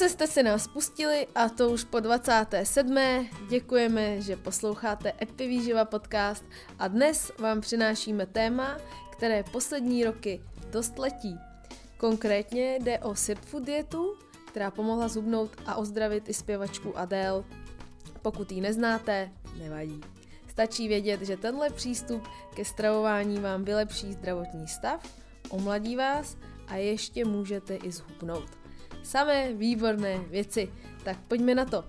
Zase jste si nás pustili a to už po 27. Děkujeme, že posloucháte Epivýživa podcast a dnes vám přinášíme téma, které poslední roky dost letí. Konkrétně jde o food dietu, která pomohla zhubnout a ozdravit i zpěvačku Adele. Pokud ji neznáte, nevadí. Stačí vědět, že tenhle přístup ke stravování vám vylepší zdravotní stav, omladí vás a ještě můžete i zhubnout. Samé výborné věci. Tak pojďme na to.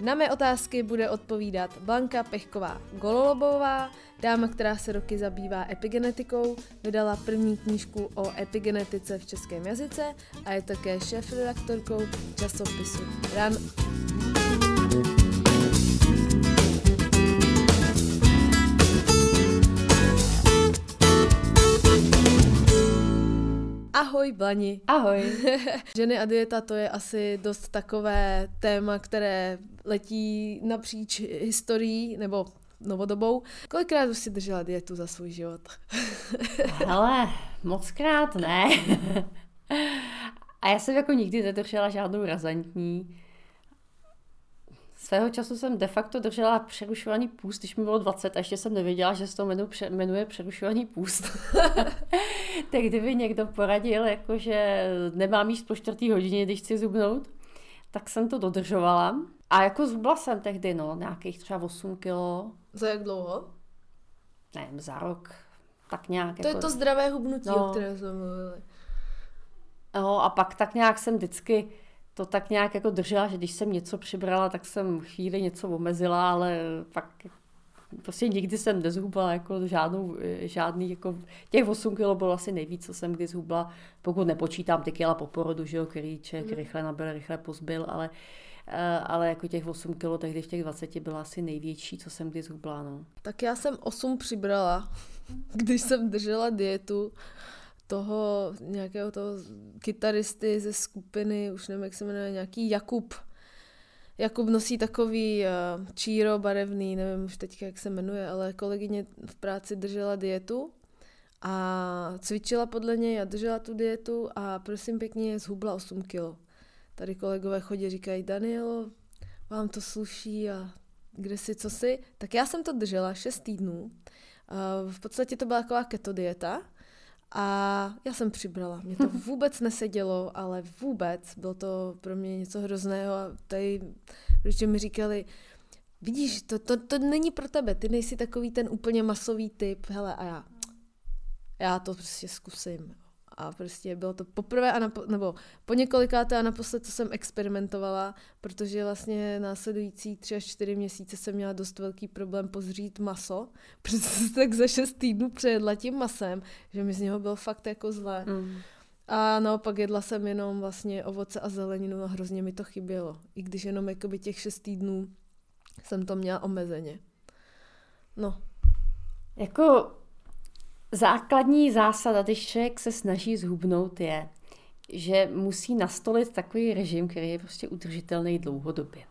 Na mé otázky bude odpovídat Blanka Pechková Gololobová, dáma, která se roky zabývá epigenetikou, vydala první knížku o epigenetice v českém jazyce a je také šéf-redaktorkou časopisu RAN. Ahoj, Blani. Ahoj. Ženy a dieta to je asi dost takové téma, které letí napříč historií, nebo novodobou. Kolikrát už si držela dietu za svůj život? Hele, moc krát ne. A já jsem jako nikdy nedržela žádnou razantní. Svého času jsem de facto držela přerušovaný půst, když mi bylo 20 a ještě jsem nevěděla, že se to jmenuje, jmenuje přerušovaný půst. tak kdyby někdo poradil, jako že nemám jíst po čtvrtý hodině, když chci zubnout, tak jsem to dodržovala. A jako zubla jsem tehdy, no, nějakých třeba 8 kilo. Za jak dlouho? Nevím, za rok. Tak nějak. To jako... je to zdravé hubnutí, no. o které jsme mluvili. No a pak tak nějak jsem vždycky to tak nějak jako držela, že když jsem něco přibrala, tak jsem chvíli něco omezila, ale pak prostě nikdy jsem nezhubla jako žádnou, žádný, jako těch 8 kg bylo asi nejvíc, co jsem kdy zhubla, pokud nepočítám ty kila po porodu, že jo, který člověk mm. rychle nabil, rychle pozbyl, ale, eh, ale jako těch 8 kg tehdy v těch 20 byla asi největší, co jsem kdy zhubla, no. Tak já jsem 8 přibrala, když jsem držela dietu toho nějakého toho kytaristy ze skupiny, už nevím, jak se jmenuje, nějaký Jakub. Jakub nosí takový uh, číro barevný, nevím už teď, jak se jmenuje, ale kolegyně v práci držela dietu a cvičila podle něj a držela tu dietu a prosím pěkně zhubla 8 kilo. Tady kolegové chodí říkají, Danielo, vám to sluší a kde si, co si. Tak já jsem to držela 6 týdnů. Uh, v podstatě to byla taková keto dieta, a já jsem přibrala. Mě to vůbec nesedělo, ale vůbec. Bylo to pro mě něco hrozného. A tady rodiče mi říkali, vidíš, to, to, to není pro tebe, ty nejsi takový ten úplně masový typ. Hele, a já, já to prostě zkusím. A prostě bylo to poprvé, a napo- nebo po několikáté a naposled, co jsem experimentovala, protože vlastně následující tři až čtyři měsíce jsem měla dost velký problém pozřít maso, protože jsem tak za šest týdnů přejedla tím masem, že mi z něho bylo fakt jako zlé. Mm. A naopak jedla jsem jenom vlastně ovoce a zeleninu a hrozně mi to chybělo. I když jenom jakoby těch šest týdnů jsem to měla omezeně. No. Jako základní zásada, když člověk se snaží zhubnout, je, že musí nastolit takový režim, který je prostě udržitelný dlouhodobě.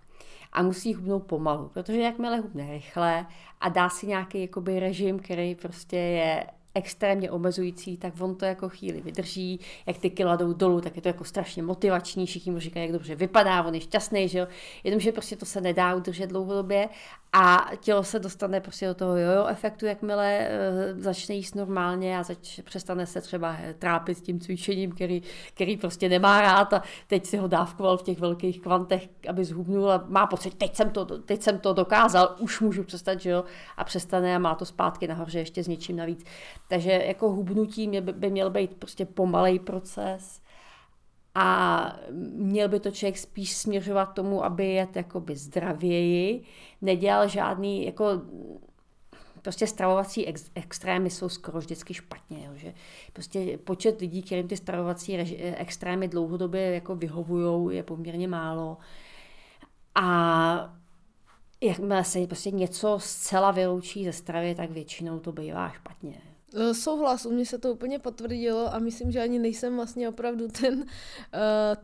A musí hubnout pomalu, protože jakmile hubne rychle a dá si nějaký jakoby, režim, který prostě je extrémně omezující, tak on to jako chvíli vydrží, jak ty kila jdou dolů, tak je to jako strašně motivační, všichni mu říkají, jak dobře vypadá, on je šťastný, že jo, jenomže prostě to se nedá udržet dlouhodobě a tělo se dostane prostě do toho jojo efektu, jakmile uh, začne jíst normálně a zač, přestane se třeba trápit s tím cvičením, který, který prostě nemá rád a teď si ho dávkoval v těch velkých kvantech, aby zhubnul a má pocit, teď jsem to, teď jsem to dokázal, už můžu přestat, že jo, a přestane a má to zpátky nahoře ještě s něčím navíc. Takže jako hubnutí by měl být prostě pomalej proces a měl by to člověk spíš směřovat tomu, aby jet jakoby zdravěji, nedělal žádný jako prostě stravovací ex, extrémy jsou skoro vždycky špatně, jo, že prostě počet lidí, kterým ty stravovací reži, extrémy dlouhodobě jako vyhovují, je poměrně málo. A jakmile se prostě něco zcela vyloučí ze stravy, tak většinou to bývá špatně. Eh, souhlas, u mě se to úplně potvrdilo a myslím, že ani nejsem vlastně opravdu ten uh,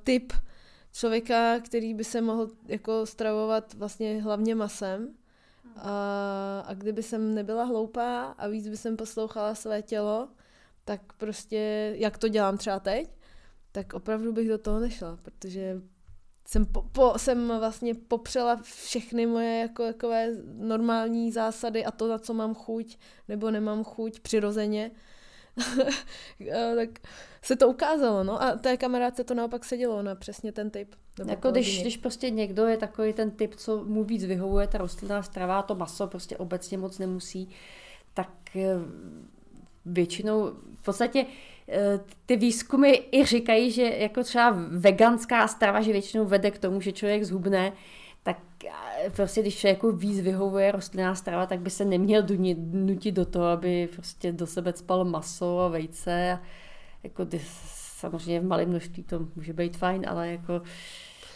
typ člověka, který by se mohl jako stravovat vlastně hlavně masem. A, a kdyby jsem nebyla hloupá a víc by jsem poslouchala své tělo, tak prostě, jak to dělám třeba teď, tak opravdu bych do toho nešla, protože jsem, po, po, jsem vlastně popřela všechny moje jako, takové normální zásady a to, na co mám chuť nebo nemám chuť přirozeně. tak se to ukázalo, no a té kamarádce to naopak sedělo na přesně ten typ. Jako když, když prostě někdo je takový ten typ, co mu víc vyhovuje ta rostlinná strava, to maso prostě obecně moc nemusí, tak eh, většinou v podstatě eh, ty výzkumy i říkají, že jako třeba veganská strava, že většinou vede k tomu, že člověk zhubne, tak eh, prostě když člověku víc vyhovuje rostlinná strava, tak by se neměl nutit do toho, aby prostě do sebe spal maso a vejce. Jako samozřejmě v malém množství to může být fajn, ale jako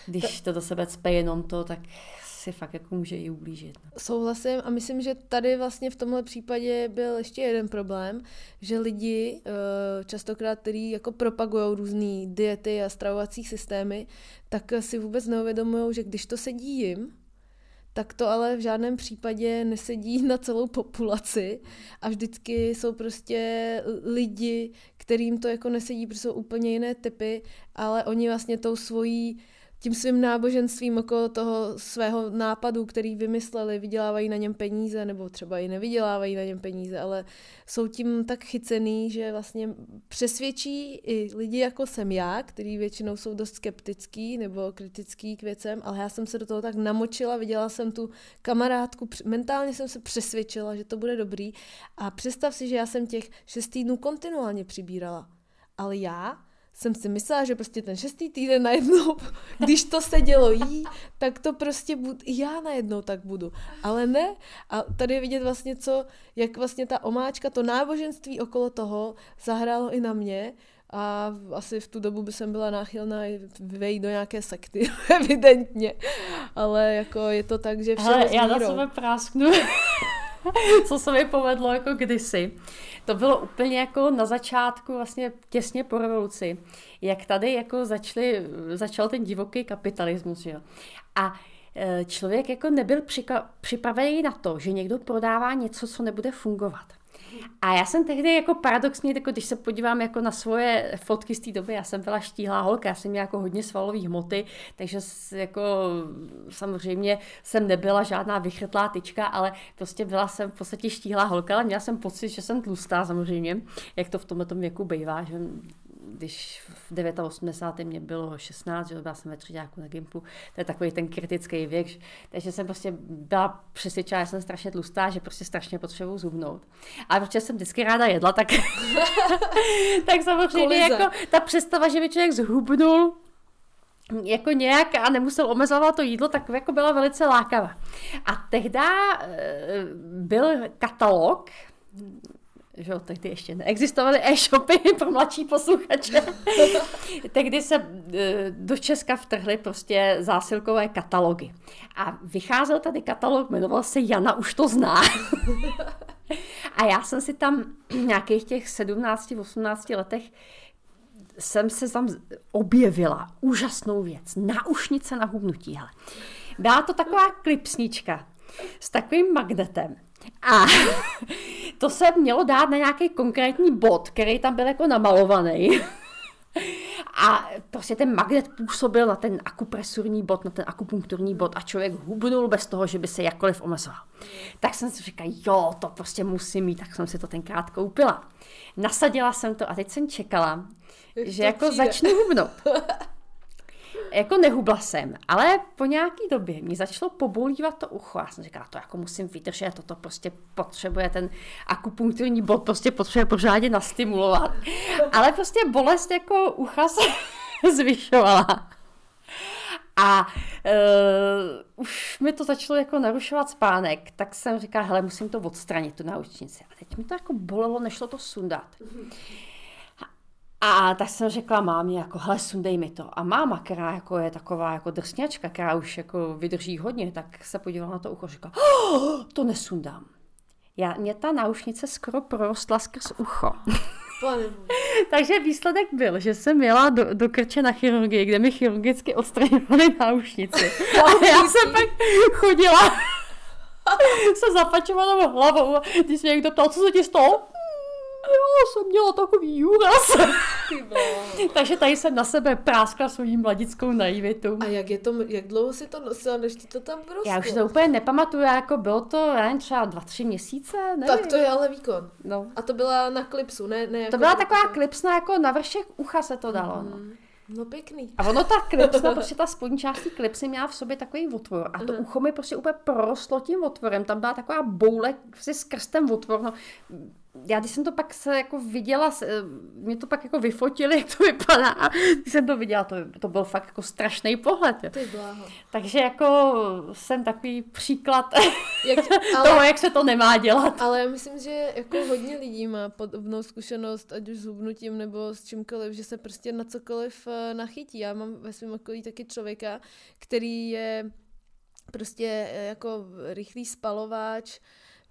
když to do sebe cpe jenom to, tak si fakt jako může i ublížit. No. Souhlasím a myslím, že tady vlastně v tomhle případě byl ještě jeden problém, že lidi eh, častokrát, který jako propagují různé diety a stravovací systémy, tak si vůbec neuvědomují, že když to sedí jim, tak to ale v žádném případě nesedí na celou populaci a vždycky jsou prostě lidi, kterým to jako nesedí, protože jsou úplně jiné typy, ale oni vlastně tou svojí tím svým náboženstvím okolo toho svého nápadu, který vymysleli, vydělávají na něm peníze, nebo třeba i nevydělávají na něm peníze, ale jsou tím tak chycený, že vlastně přesvědčí i lidi jako jsem já, který většinou jsou dost skeptický nebo kritický k věcem, ale já jsem se do toho tak namočila, viděla jsem tu kamarádku, mentálně jsem se přesvědčila, že to bude dobrý a představ si, že já jsem těch šest týdnů kontinuálně přibírala. Ale já jsem si myslela, že prostě ten šestý týden najednou, když to se dělo jí, tak to prostě budu, i já najednou tak budu. Ale ne. A tady je vidět vlastně co, jak vlastně ta omáčka, to náboženství okolo toho zahrálo i na mě, a asi v tu dobu by jsem byla náchylná vejít do nějaké sekty, evidentně. Ale jako je to tak, že všechno já na sebe prásknu, co se mi povedlo jako kdysi. To bylo úplně jako na začátku, vlastně těsně po revoluci, jak tady jako začali, začal ten divoký kapitalismus. Jo. A e, člověk jako nebyl připravený na to, že někdo prodává něco, co nebude fungovat. A já jsem tehdy jako paradoxně, jako když se podívám jako na svoje fotky z té doby, já jsem byla štíhlá holka, já jsem měla jako hodně svalové hmoty, takže jako samozřejmě jsem nebyla žádná vychrtlá tyčka, ale prostě byla jsem v podstatě štíhlá holka, ale měla jsem pocit, že jsem tlustá samozřejmě, jak to v tomto věku bývá, že když v 89. mě bylo 16, že byla jsem ve třetíku na Gimplu, to je takový ten kritický věk, takže jsem prostě byla přesvědčena, že jsem strašně tlustá, že prostě strašně potřebuji zubnout. Ale protože jsem vždycky ráda jedla, tak, tak samozřejmě jako ta představa, že by člověk zhubnul, jako nějak a nemusel omezovat to jídlo, tak jako byla velice lákavá. A tehdy eh, byl katalog, že jo, tehdy ještě neexistovaly e-shopy pro mladší posluchače. tehdy se e, do Česka vtrhly prostě zásilkové katalogy. A vycházel tady katalog, jmenoval se Jana už to zná. A já jsem si tam nějakých těch 17-18 letech jsem se tam objevila úžasnou věc. Náušnice na hubnutí. Hele. Byla to taková klipsnička s takovým magnetem. A to se mělo dát na nějaký konkrétní bod, který tam byl jako namalovaný. A prostě ten magnet působil na ten akupresurní bod, na ten akupunkturní bod a člověk hubnul bez toho, že by se jakkoliv omezoval. Tak jsem si říkala, jo, to prostě musím mít, tak jsem si to tenkrát koupila. Nasadila jsem to a teď jsem čekala, že jako přijde. začnu hubnout. jako nehubla jsem, ale po nějaký době mi začalo pobolívat to ucho. Já jsem říkala, to jako musím vydržet, toto prostě potřebuje ten akupunkturní bod, prostě potřebuje pořádně nastimulovat. Ale prostě bolest jako ucha se zvyšovala. A uh, už mi to začalo jako narušovat spánek, tak jsem říkala, hele, musím to odstranit, tu náušnici. A teď mi to jako bolelo, nešlo to sundat. A tak jsem řekla mámě, jako, hele, sundej mi to. A máma, která jako je taková jako drsňačka, která už jako vydrží hodně, tak se podívala na to ucho a řekla, oh, to nesundám. Já, mě ta náušnice skoro prorostla skrz ucho. Takže výsledek byl, že jsem jela do, do krče na chirurgii, kde mi chirurgicky odstraňovali náušnici. A já jsem pak chodila se zapačovanou hlavou. Když se někdo ptal, co se ti stalo? Jo, jsem měla takový úraz. Takže tady jsem na sebe práskla svojí mladickou naivitu. A jak, je to, jak dlouho si to nosila, než ti to tam prostě? Já už to úplně nepamatuju, jako bylo to, nevím, třeba dva, tři měsíce, nevím. Tak to je ale výkon. No. A to byla na klipsu, ne? ne jako To byla taková klipsna, jako na vršek ucha se to dalo. No. Mm, no pěkný. A ono ta klipsna, prostě ta spodní část té klipsy měla v sobě takový otvor. A to ucho mi prostě úplně prorostlo tím otvorem. Tam byla taková boule prostě skrz ten otvor. No, já když jsem to pak se jako viděla, se- mě to pak jako vyfotili, jak to vypadá. Když jsem to viděla, to, to byl fakt jako strašný pohled. Jo. Ty bláho. Takže jako jsem takový příklad Jak, ale... toho, jak se to nemá dělat. ale já myslím, že jako hodně lidí má podobnou zkušenost, ať už s hubnutím nebo s čímkoliv, že se prostě na cokoliv eh, nachytí. Já mám ve svém okolí taky člověka, který je prostě eh, jako rychlý spalováč,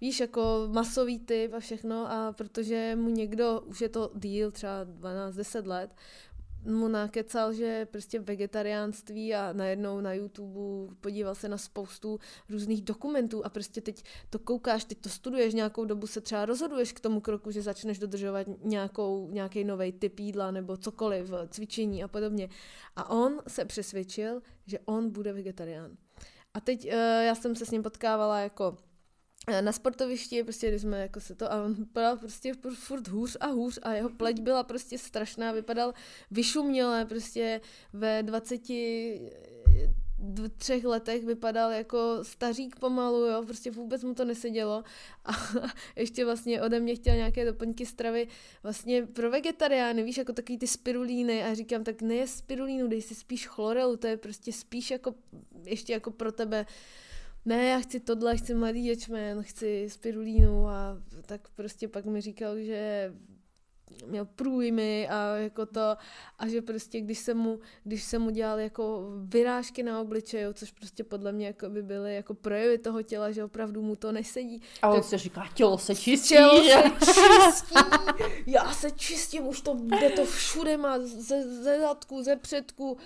víš, jako masový typ a všechno a protože mu někdo, už je to díl, třeba 12-10 let, mu nakecal, že prostě vegetariánství a najednou na YouTube podíval se na spoustu různých dokumentů a prostě teď to koukáš, teď to studuješ, nějakou dobu se třeba rozhoduješ k tomu kroku, že začneš dodržovat nějakou, nějaký nový typ jídla nebo cokoliv, cvičení a podobně. A on se přesvědčil, že on bude vegetarián. A teď uh, já jsem se s ním potkávala jako na sportovišti, prostě když jsme jako se to, a on vypadal prostě furt- hůř a hůř a jeho pleť byla prostě strašná, vypadal vyšuměle, prostě ve 20 dv- třech letech vypadal jako stařík pomalu, jo, prostě vůbec mu to nesedělo. A ještě vlastně ode mě chtěl nějaké doplňky stravy. Vlastně pro vegetariány, víš, jako takový ty spirulíny a říkám, tak ne spirulínu, dej si spíš chlorelu, to je prostě spíš jako, ještě jako pro tebe ne, já chci tohle, chci mladý ječmen, chci spirulínu a tak prostě pak mi říkal, že měl průjmy a jako to a že prostě když se mu, když se mu dělal jako vyrážky na obličeji, jo, což prostě podle mě jako by byly jako projevy toho těla, že opravdu mu to nesedí. A on Tak- se říká, tělo se čistí. Tělo že? se čistí, já se čistím, už to jde to všude má, ze, ze zadku, ze předku,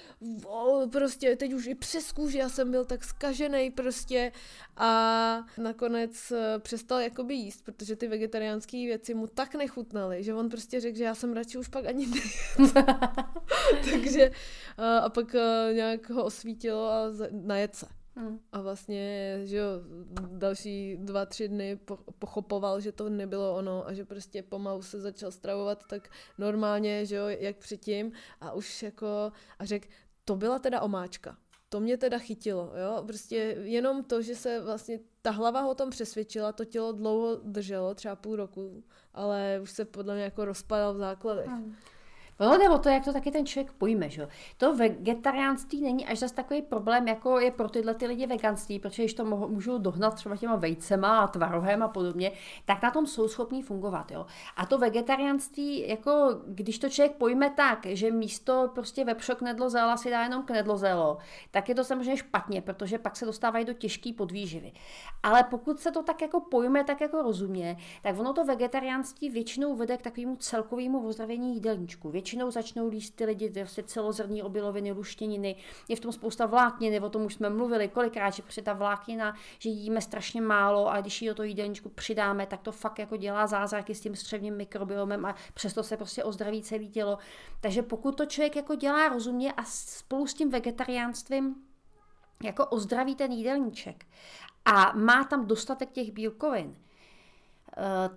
o, prostě teď už i přes kůži, já jsem byl tak skažený prostě a nakonec eh, přestal jakoby jíst, protože ty vegetariánské věci mu tak nechutnaly, že on prostě řekl, že já jsem radši už pak ani nejet. Takže a, pak nějak ho osvítilo a najet se. Hm. A vlastně, že jo, další dva, tři dny po- pochopoval, že to nebylo ono a že prostě pomalu se začal stravovat tak normálně, že jo, jak předtím a už jako, a řekl, to byla teda omáčka. To mě teda chytilo, jo, prostě jenom to, že se vlastně ta hlava ho o tom přesvědčila, to tělo dlouho drželo, třeba půl roku, ale už se podle mě jako rozpadal v základech. Hm. Ono jde o to, jak to taky ten člověk pojme, že? To vegetariánství není až zase takový problém, jako je pro tyhle ty lidi veganství, protože když to mohou, můžou dohnat třeba těma vejcema a tvarohem a podobně, tak na tom jsou schopní fungovat, jo. A to vegetariánství, jako když to člověk pojme tak, že místo prostě vepřo knedlozela si dá jenom knedlozelo, tak je to samozřejmě špatně, protože pak se dostávají do těžké podvýživy. Ale pokud se to tak jako pojme, tak jako rozumně, tak ono to vegetariánství většinou vede k takovému celkovému ozdravění jídelníčku. Většinou začnou líst ty lidi vlastně celozrnní obiloviny, luštěniny, je v tom spousta vlákniny, o tom už jsme mluvili kolikrát, že prostě ta vláknina, že jíme strašně málo a když ji do toho jídelníčku přidáme, tak to fakt jako dělá zázraky s tím střevním mikrobiomem a přesto se prostě ozdraví celé tělo. Takže pokud to člověk jako dělá rozumně a spolu s tím vegetariánstvím jako ozdraví ten jídelníček a má tam dostatek těch bílkovin,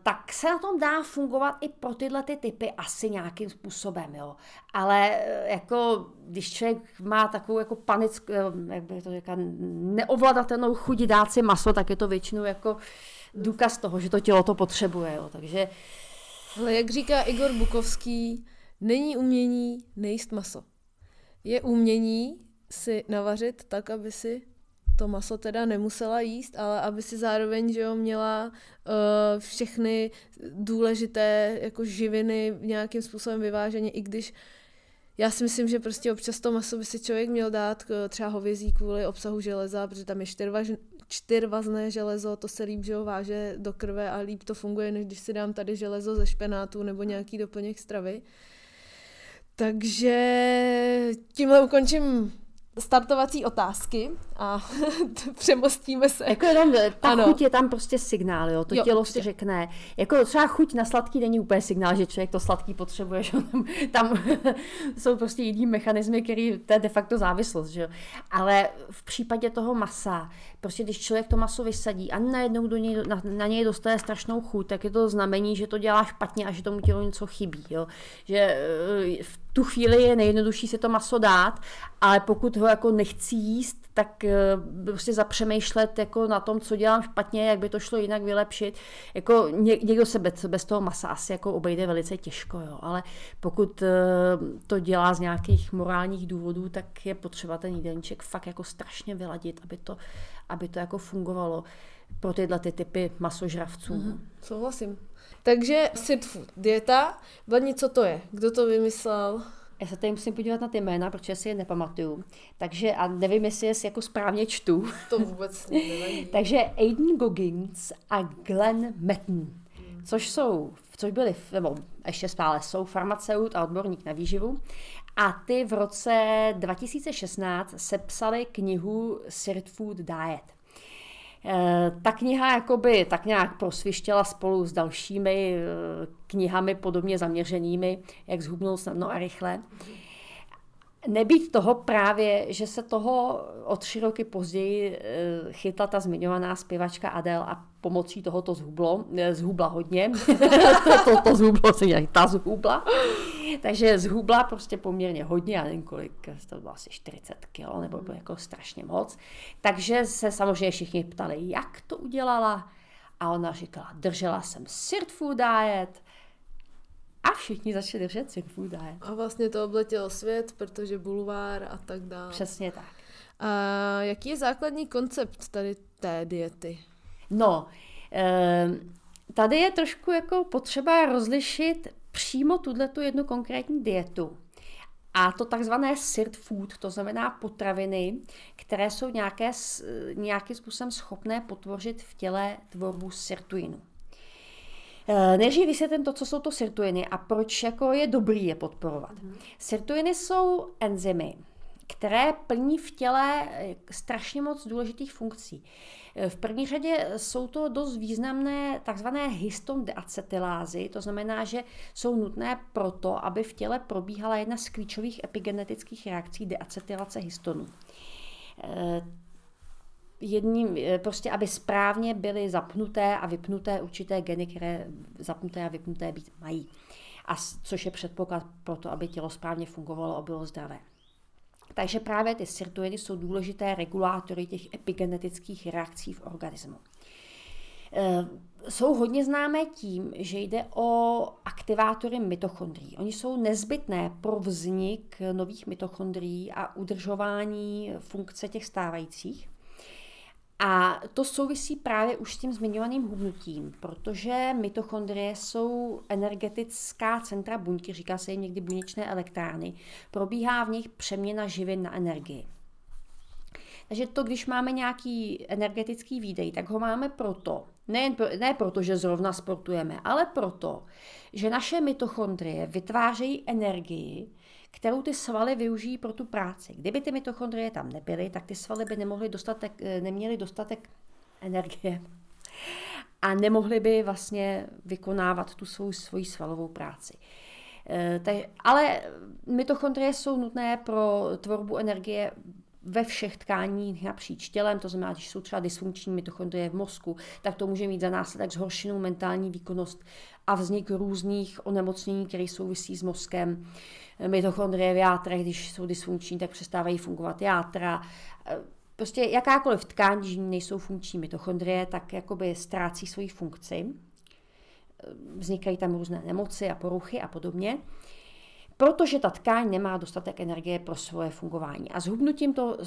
tak se na tom dá fungovat i pro tyhle ty typy asi nějakým způsobem, jo. Ale eh, jako, když člověk má takovou jako panic, eh, jak by to říká, neovladatelnou chuti dát si maso, tak je to většinou jako důkaz toho, že to tělo to potřebuje, jo. Takže Ale jak říká Igor Bukovský, není umění nejíst maso. Je umění si navařit tak, aby si to maso teda nemusela jíst, ale aby si zároveň že jo, měla uh, všechny důležité jako živiny nějakým způsobem vyváženě, i když já si myslím, že prostě občas to maso by si člověk měl dát třeba hovězí kvůli obsahu železa, protože tam je čtyřvaž, čtyřvazné železo, to se líp že jo, váže do krve a líp to funguje, než když si dám tady železo ze špenátu nebo nějaký doplněk stravy. Takže tímhle ukončím startovací otázky a přemostíme se. Jako tam, ta ano. chuť je tam prostě signál, jo. To jo, tělo určitě. si řekne. Jako třeba chuť na sladký není úplně signál, že člověk to sladký potřebuje, že tam, tam jsou prostě jiný mechanismy, který to je de facto závislost, že jo. Ale v případě toho masa, prostě když člověk to maso vysadí a najednou do něj, na, na něj dostane strašnou chuť, tak je to znamení, že to dělá špatně a že tomu tělu něco chybí, jo. Že eh, v tu chvíli je nejjednodušší si to maso dát, ale pokud ho jako nechci jíst, tak eh, prostě zapřemýšlet jako na tom, co dělám špatně, jak by to šlo jinak vylepšit. Jako někdo se bez, bez toho masa asi jako obejde velice těžko, jo. ale pokud eh, to dělá z nějakých morálních důvodů, tak je potřeba ten jídelníček fakt jako strašně vyladit, aby to, aby to jako fungovalo pro tyhle ty typy masožravců. Mm-hmm, souhlasím. Takže sit food, dieta, Vladni, co to je? Kdo to vymyslel? Já se tady musím podívat na ty jména, protože si je nepamatuju. Takže a nevím, jestli je jako správně čtu. To vůbec nevím. Takže Aiden Goggins a Glenn Metten, což jsou, což byli, nebo ještě stále jsou farmaceut a odborník na výživu. A ty v roce 2016 sepsali knihu Sirt Food Diet. Eh, ta kniha jakoby tak nějak prosvištěla spolu s dalšími eh, knihami podobně zaměřenými, jak zhubnout snadno a rychle. Nebýt toho právě, že se toho o tři roky později eh, chytla ta zmiňovaná zpěvačka Adele a pomocí toho to zhublo, zhubla hodně. to, to, to zhublo, se nějak ta zhubla. Takže zhubla prostě poměrně hodně, já nevím kolik, to bylo asi 40 kg, nebo bylo jako strašně moc. Takže se samozřejmě všichni ptali, jak to udělala. A ona říkala, držela jsem sirt food diet, a všichni začali držet sirt food diet. A vlastně to obletělo svět, protože bulvár a tak dále. Přesně tak. A jaký je základní koncept tady té diety? No, ehm, tady je trošku jako potřeba rozlišit přímo tuto jednu konkrétní dietu. A to takzvané sirt food, to znamená potraviny, které jsou nějaké, nějakým způsobem schopné potvořit v těle tvorbu sirtuinu. E, nejdřív vysvětlím to, co jsou to sirtuiny a proč jako je dobrý je podporovat. Mm. Sirtuiny jsou enzymy, které plní v těle eh, strašně moc důležitých funkcí. Eh, v první řadě jsou to dost významné takzvané histon deacetylázy, to znamená, že jsou nutné proto, aby v těle probíhala jedna z klíčových epigenetických reakcí deacetylace histonu. Eh, jedním, prostě aby správně byly zapnuté a vypnuté určité geny, které zapnuté a vypnuté být mají. A což je předpoklad pro to, aby tělo správně fungovalo a bylo zdravé. Takže právě ty sirtuiny jsou důležité regulátory těch epigenetických reakcí v organismu. Eh, jsou hodně známé tím, že jde o aktivátory mitochondrií. Oni jsou nezbytné pro vznik nových mitochondrií a udržování funkce těch stávajících. A to souvisí právě už s tím zmiňovaným hubnutím, protože mitochondrie jsou energetická centra buňky, říká se jim někdy buněčné elektrárny. Probíhá v nich přeměna živin na energii. Takže to, když máme nějaký energetický výdej, tak ho máme proto, nejen pro, ne proto, že zrovna sportujeme, ale proto, že naše mitochondrie vytvářejí energii, kterou ty svaly využijí pro tu práci. Kdyby ty mitochondrie tam nebyly, tak ty svaly by nemohly dostatek, eh, neměly dostatek energie a nemohly by vlastně vykonávat tu svou svoji svalovou práci. E, ale mitochondrie jsou nutné pro tvorbu energie ve všech tkáních napříč tělem, to znamená, když jsou třeba dysfunkční mitochondrie v mozku, tak to může mít za následek zhoršenou mentální výkonnost a vznik různých onemocnění, které souvisí s mozkem. Mitochondrie v játrech, když jsou dysfunkční, tak přestávají fungovat játra. Prostě jakákoliv tkáň, když nejsou funkční mitochondrie, tak jakoby ztrácí svoji funkci. Vznikají tam různé nemoci a poruchy a podobně protože ta tkáň nemá dostatek energie pro svoje fungování. A s hubnutím to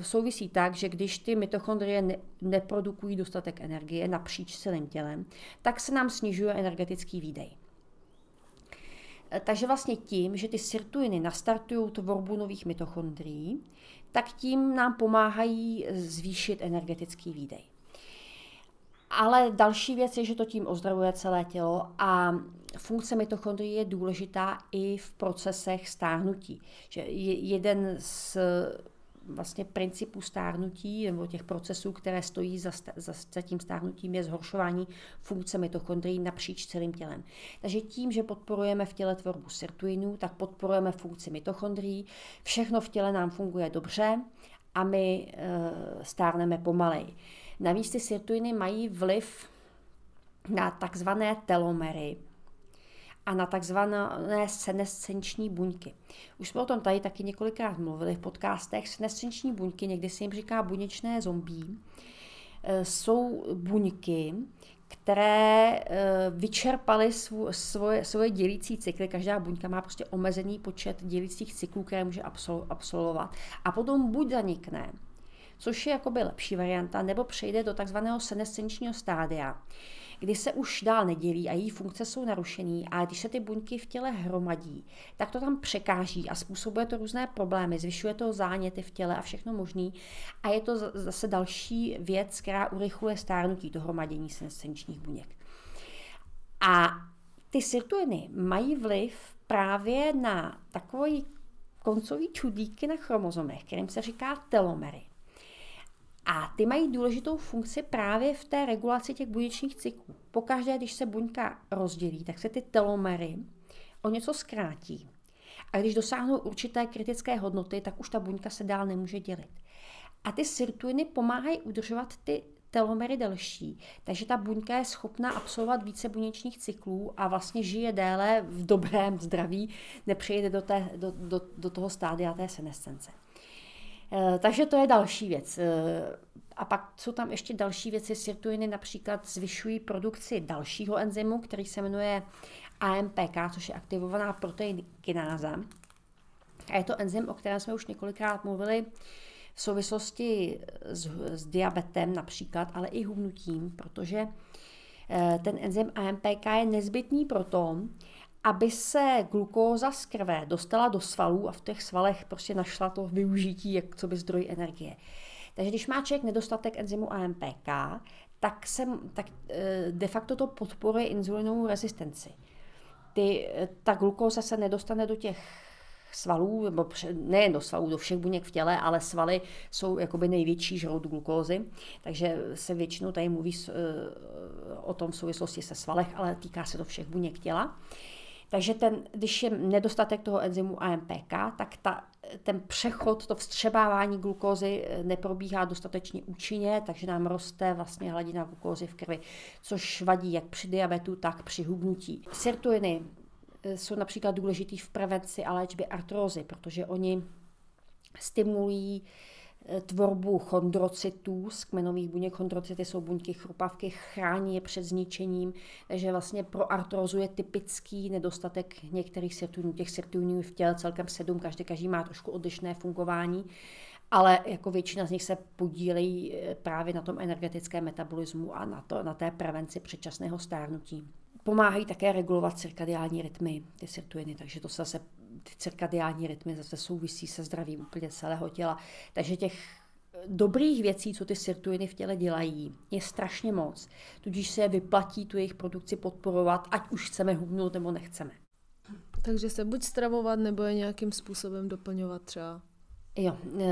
souvisí tak, že když ty mitochondrie ne- neprodukují dostatek energie napříč celým tělem, tak se nám snižuje energetický výdej. E, takže vlastně tím, že ty sirtuiny nastartují tvorbu nových mitochondrií, tak tím nám pomáhají zvýšit energetický výdej. Ale další věc je, že to tím ozdravuje celé tělo a funkce mitochondrií je důležitá i v procesech stárnutí. Že jeden z vlastně principů stárnutí nebo těch procesů, které stojí za, za, za tím stárnutím, je zhoršování funkce mitochondrií napříč celým tělem. Takže tím, že podporujeme v těle tvorbu sirtuinů, tak podporujeme funkci mitochondrií, všechno v těle nám funguje dobře a my e, stárneme pomalej. Navíc ty sirtuiny mají vliv na takzvané telomery, a na takzvané senescenční buňky. Už jsme o tom tady taky několikrát mluvili v podcastech. Senescenční buňky, někdy se jim říká buněčné zombí, e, jsou buňky, které e, vyčerpaly svoje, svoje dělící cykly. Každá buňka má prostě omezený počet dělících cyklů, které může absolvovat. A potom buď zanikne, což je jakoby lepší varianta, nebo přejde do takzvaného senescenčního stádia, kdy se už dál nedělí a její funkce jsou narušený a když se ty buňky v těle hromadí, tak to tam překáží a způsobuje to různé problémy, zvyšuje to záněty v těle a všechno možný a je to zase další věc, která urychluje stárnutí toho hromadění senescenčních buněk. A ty sirtuiny mají vliv právě na takový koncový čudlíky na chromozomech, kterým se říká telomery. A ty mají důležitou funkci právě v té regulaci těch buněčných cyklů. Pokaždé, když se buňka rozdělí, tak se ty telomery o něco zkrátí. A když dosáhnou určité kritické hodnoty, tak už ta buňka se dál nemůže dělit. A ty sirtuiny pomáhají udržovat ty telomery delší, takže ta buňka je schopna absolvovat více buněčných cyklů a vlastně žije déle v dobrém zdraví, nepřejde do, té, do, do, do toho stádia té senescence. Eh, takže to je další věc. Eh, a pak jsou tam ještě další věci. Sirtuiny například zvyšují produkci dalšího enzymu, který se jmenuje AMPK, což je aktivovaná proteinkináza. A je to enzym, o kterém jsme už několikrát mluvili v souvislosti s, s diabetem například, ale i hubnutím, protože eh, ten enzym AMPK je nezbytný proto, aby se glukóza z krve dostala do svalů a v těch svalech prostě našla to využití jak co by zdroj energie. Takže když má člověk nedostatek enzymu AMPK, tak, se, tak eh, de facto to podporuje inzulinovou rezistenci. Ty, eh, ta glukóza se nedostane do těch svalů, nebo nejen do svalů, do všech buněk v těle, ale svaly jsou jakoby největší žrout glukózy, takže se většinou tady mluví eh, o tom v souvislosti se svalech, ale týká se to všech buněk těla. Takže ten, když je nedostatek toho enzymu AMPK, tak ta, ten přechod, to vstřebávání glukózy eh, neprobíhá dostatečně účinně, takže nám roste vlastně hladina glukózy v krvi, což vadí jak při diabetu, tak při hubnutí. Sirtuiny eh, jsou například důležitý v prevenci a léčbě artrózy, protože oni stimulují tvorbu chondrocytů z kmenových buněk. Chondrocyty jsou buňky chrupavky, chrání je před zničením, takže vlastně pro artrózu je typický nedostatek některých sirtuinů. Těch sirtuinů v těle celkem sedm, každý, každý má trošku odlišné fungování, ale jako většina z nich se podílejí eh, právě na tom energetickém metabolismu a na, to, na té prevenci předčasného stárnutí. Pomáhají také regulovat cirkadiální rytmy, ty sirtuiny, takže to se zase ty cirkadiální rytmy zase souvisí se zdravím úplně celého těla. Takže těch dobrých věcí, co ty sirtuiny v těle dělají, je strašně moc. Tudíž se vyplatí tu jejich produkci podporovat, ať už chceme hubnout nebo nechceme. Takže se buď stravovat, nebo je nějakým způsobem doplňovat třeba. Jo, e,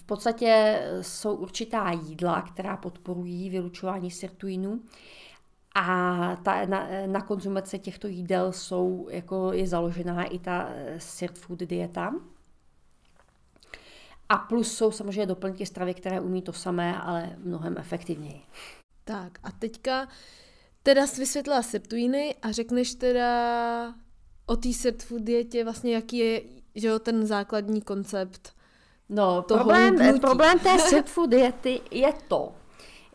v podstatě jsou určitá jídla, která podporují vylučování sirtuinů. A ta, na, na konzumace těchto jídel jsou, jako je založená i ta eh, sirt food dieta. A plus jsou samozřejmě doplňky stravy, které umí to samé, ale mnohem efektivněji. Tak a teďka teda jsi vysvětlila sirtuiny a řekneš teda o té sirt food dietě vlastně, jaký je že jo, ten základní koncept No, problém, problém té sirt food diety je to,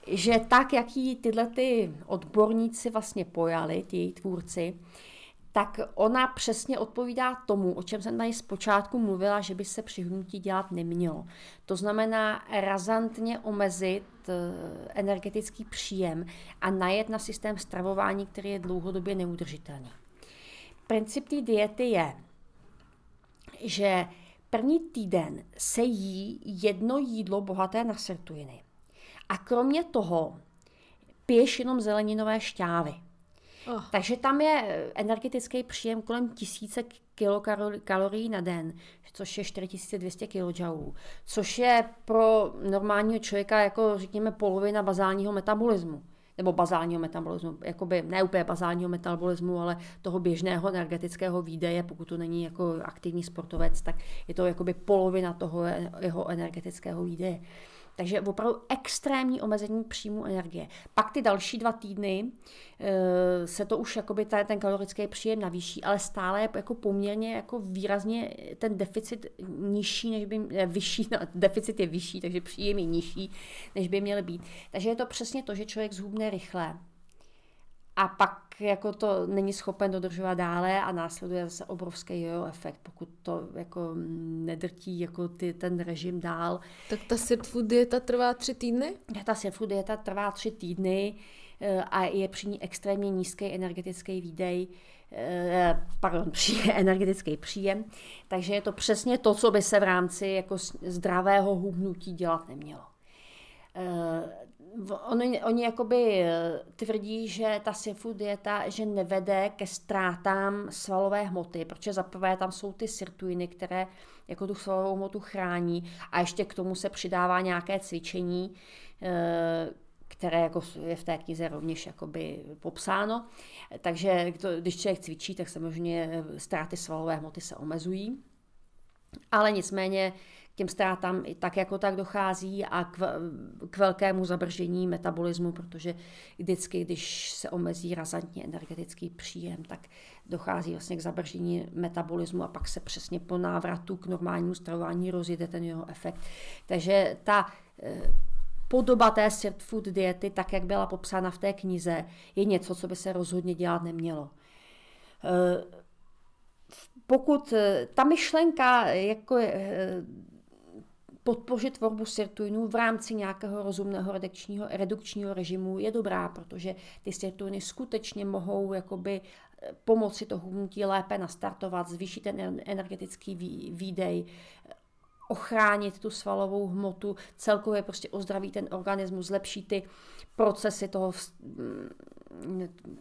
že tak, jak jí tyhle ty odborníci vlastně pojali, ti její tvůrci, tak ona přesně odpovídá tomu, o čem jsem tady zpočátku mluvila, že by se přihnutí dělat nemělo. To znamená razantně omezit eh, energetický příjem a najet na systém stravování, který je dlouhodobě neudržitelný. Princip té diety je, že první týden se jí jedno jídlo bohaté na sirtuiny. A kromě toho piješ jenom zeleninové šťávy. Oh. Takže tam je energetický příjem kolem tisíce kilokalorií na den, což je 4200 kJ, což je pro normálního člověka jako řekněme polovina bazálního metabolismu nebo bazálního metabolismu, jakoby ne úplně bazálního metabolismu, ale toho běžného energetického výdeje, pokud to není jako aktivní sportovec, tak je to jakoby polovina toho jeho energetického výdeje. Takže opravdu extrémní omezení příjmu energie. Pak ty další dva týdny e, se to už jakoby ten kalorický příjem navýší, ale stále je jako poměrně jako výrazně ten deficit nižší, než by ne, vyšší, no, deficit je vyšší, takže příjem je nižší, než by měl být. Takže je to přesně to, že člověk zhubne rychle a pak jako to není schopen dodržovat dále a následuje zase obrovský jo efekt, pokud to jako nedrtí jako ty, ten režim dál. Tak ta sit food dieta trvá tři týdny? Ta sit food dieta trvá tři týdny eh, a je při ní extrémně nízký energetický výdej, eh, pardon, energetický příjem, takže je to přesně to, co by se v rámci jako zdravého hubnutí dělat nemělo. Eh, oni, oni jakoby eh, tvrdí, že ta seafood dieta že nevede ke ztrátám svalové hmoty, protože zaprvé tam jsou ty sirtuiny, které jako tu svalovou hmotu chrání a ještě k tomu se přidává nějaké cvičení, eh, které jako je v té knize rovněž jakoby popsáno. Takže to, když člověk cvičí, tak samozřejmě ztráty svalové hmoty se omezují. Ale nicméně těm ztrátám i tak jako tak dochází a k, k velkému zabržení metabolismu, protože vždycky, když se omezí razantně energetický příjem, tak dochází vlastně k zabržení metabolismu a pak se přesně po návratu k normálnímu stravování rozjede ten jeho efekt. Takže ta eh, podoba té street food diety, tak jak byla popsána v té knize, je něco, co by se rozhodně dělat nemělo eh, pokud eh, ta myšlenka jako podpořit tvorbu sirtuinů v rámci nějakého rozumného redukčního, redukčního režimu je dobrá, protože ty sirtuiny skutečně mohou jakoby eh, pomoci to hubnutí lépe nastartovat, zvýšit ten energetický výdej, ochránit tu svalovou hmotu, celkově prostě ozdraví ten organismus, zlepší ty procesy toho, mm,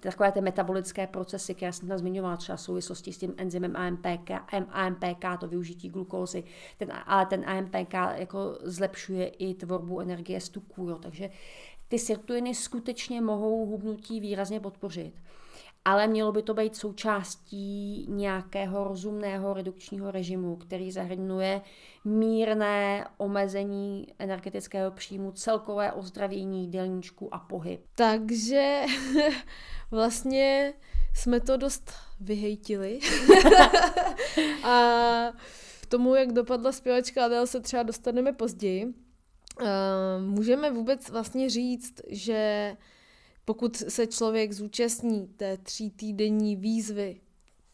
takové ty metabolické procesy, které jsem tam zmiňovala, třeba v souvislosti s tím enzymem AMPK, AMPK to využití glukózy, ten, ale ten AMPK jako zlepšuje i tvorbu energie z tuků, jo, takže ty sirtuiny skutečně mohou hubnutí výrazně podpořit ale mělo by to být součástí nějakého rozumného redukčního režimu, který zahrnuje mírné omezení energetického příjmu, celkové ozdravění jídelníčku a pohyb. Takže vlastně jsme to dost vyhejtili. a k tomu, jak dopadla zpěvačka Adele, se třeba dostaneme později. Můžeme vůbec vlastně říct, že pokud se člověk zúčastní té tří týdenní výzvy,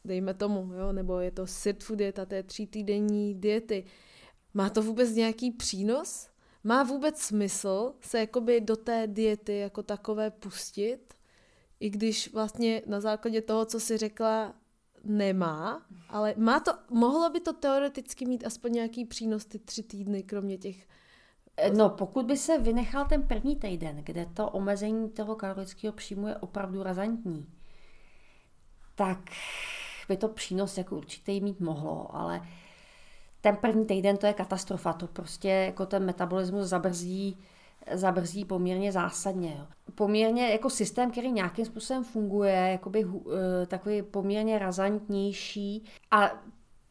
dejme tomu, jo, nebo je to food dieta, té tří týdenní diety, má to vůbec nějaký přínos? Má vůbec smysl se jakoby do té diety jako takové pustit, i když vlastně na základě toho, co si řekla, nemá, ale má to, mohlo by to teoreticky mít aspoň nějaký přínos ty tři týdny, kromě těch No, pokud by se vynechal ten první týden, kde to omezení toho kalorického příjmu je opravdu razantní, tak by to přínos jako určitě mít mohlo, ale ten první týden to je katastrofa, to prostě jako ten metabolismus zabrzí, zabrzí poměrně zásadně. Jo. Poměrně jako systém, který nějakým způsobem funguje, jakoby uh, takový poměrně razantnější a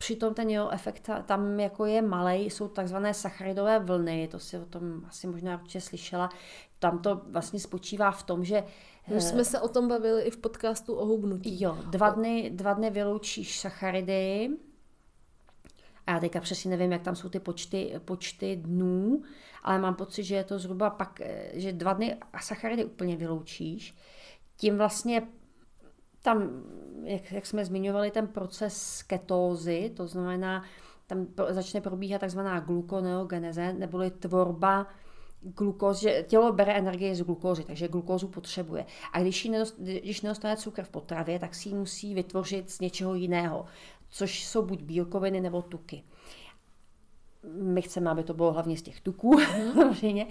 Přitom ten jeho efekt tam jako je malý, jsou takzvané sacharidové vlny, to si o tom asi možná určitě slyšela. Tam to vlastně spočívá v tom, že už jsme se o tom bavili i v podcastu o hubnutí. Jo, dva dny, dva dny vyloučíš sacharidy, a já teďka přesně nevím, jak tam jsou ty počty, počty dnů, ale mám pocit, že je to zhruba pak, že dva dny sacharidy úplně vyloučíš. Tím vlastně tam, jak, jak jsme zmiňovali, ten proces ketózy, to znamená, tam začne probíhat takzvaná glukoneogeneze, neboli tvorba glukózy, že tělo bere energii z glukózy, takže glukózu potřebuje. A když, nedost, když nedostane cukr v potravě, tak si ji musí vytvořit z něčeho jiného, což jsou buď bílkoviny nebo tuky. My chceme, aby to bylo hlavně z těch tuků, mhm. samozřejmě.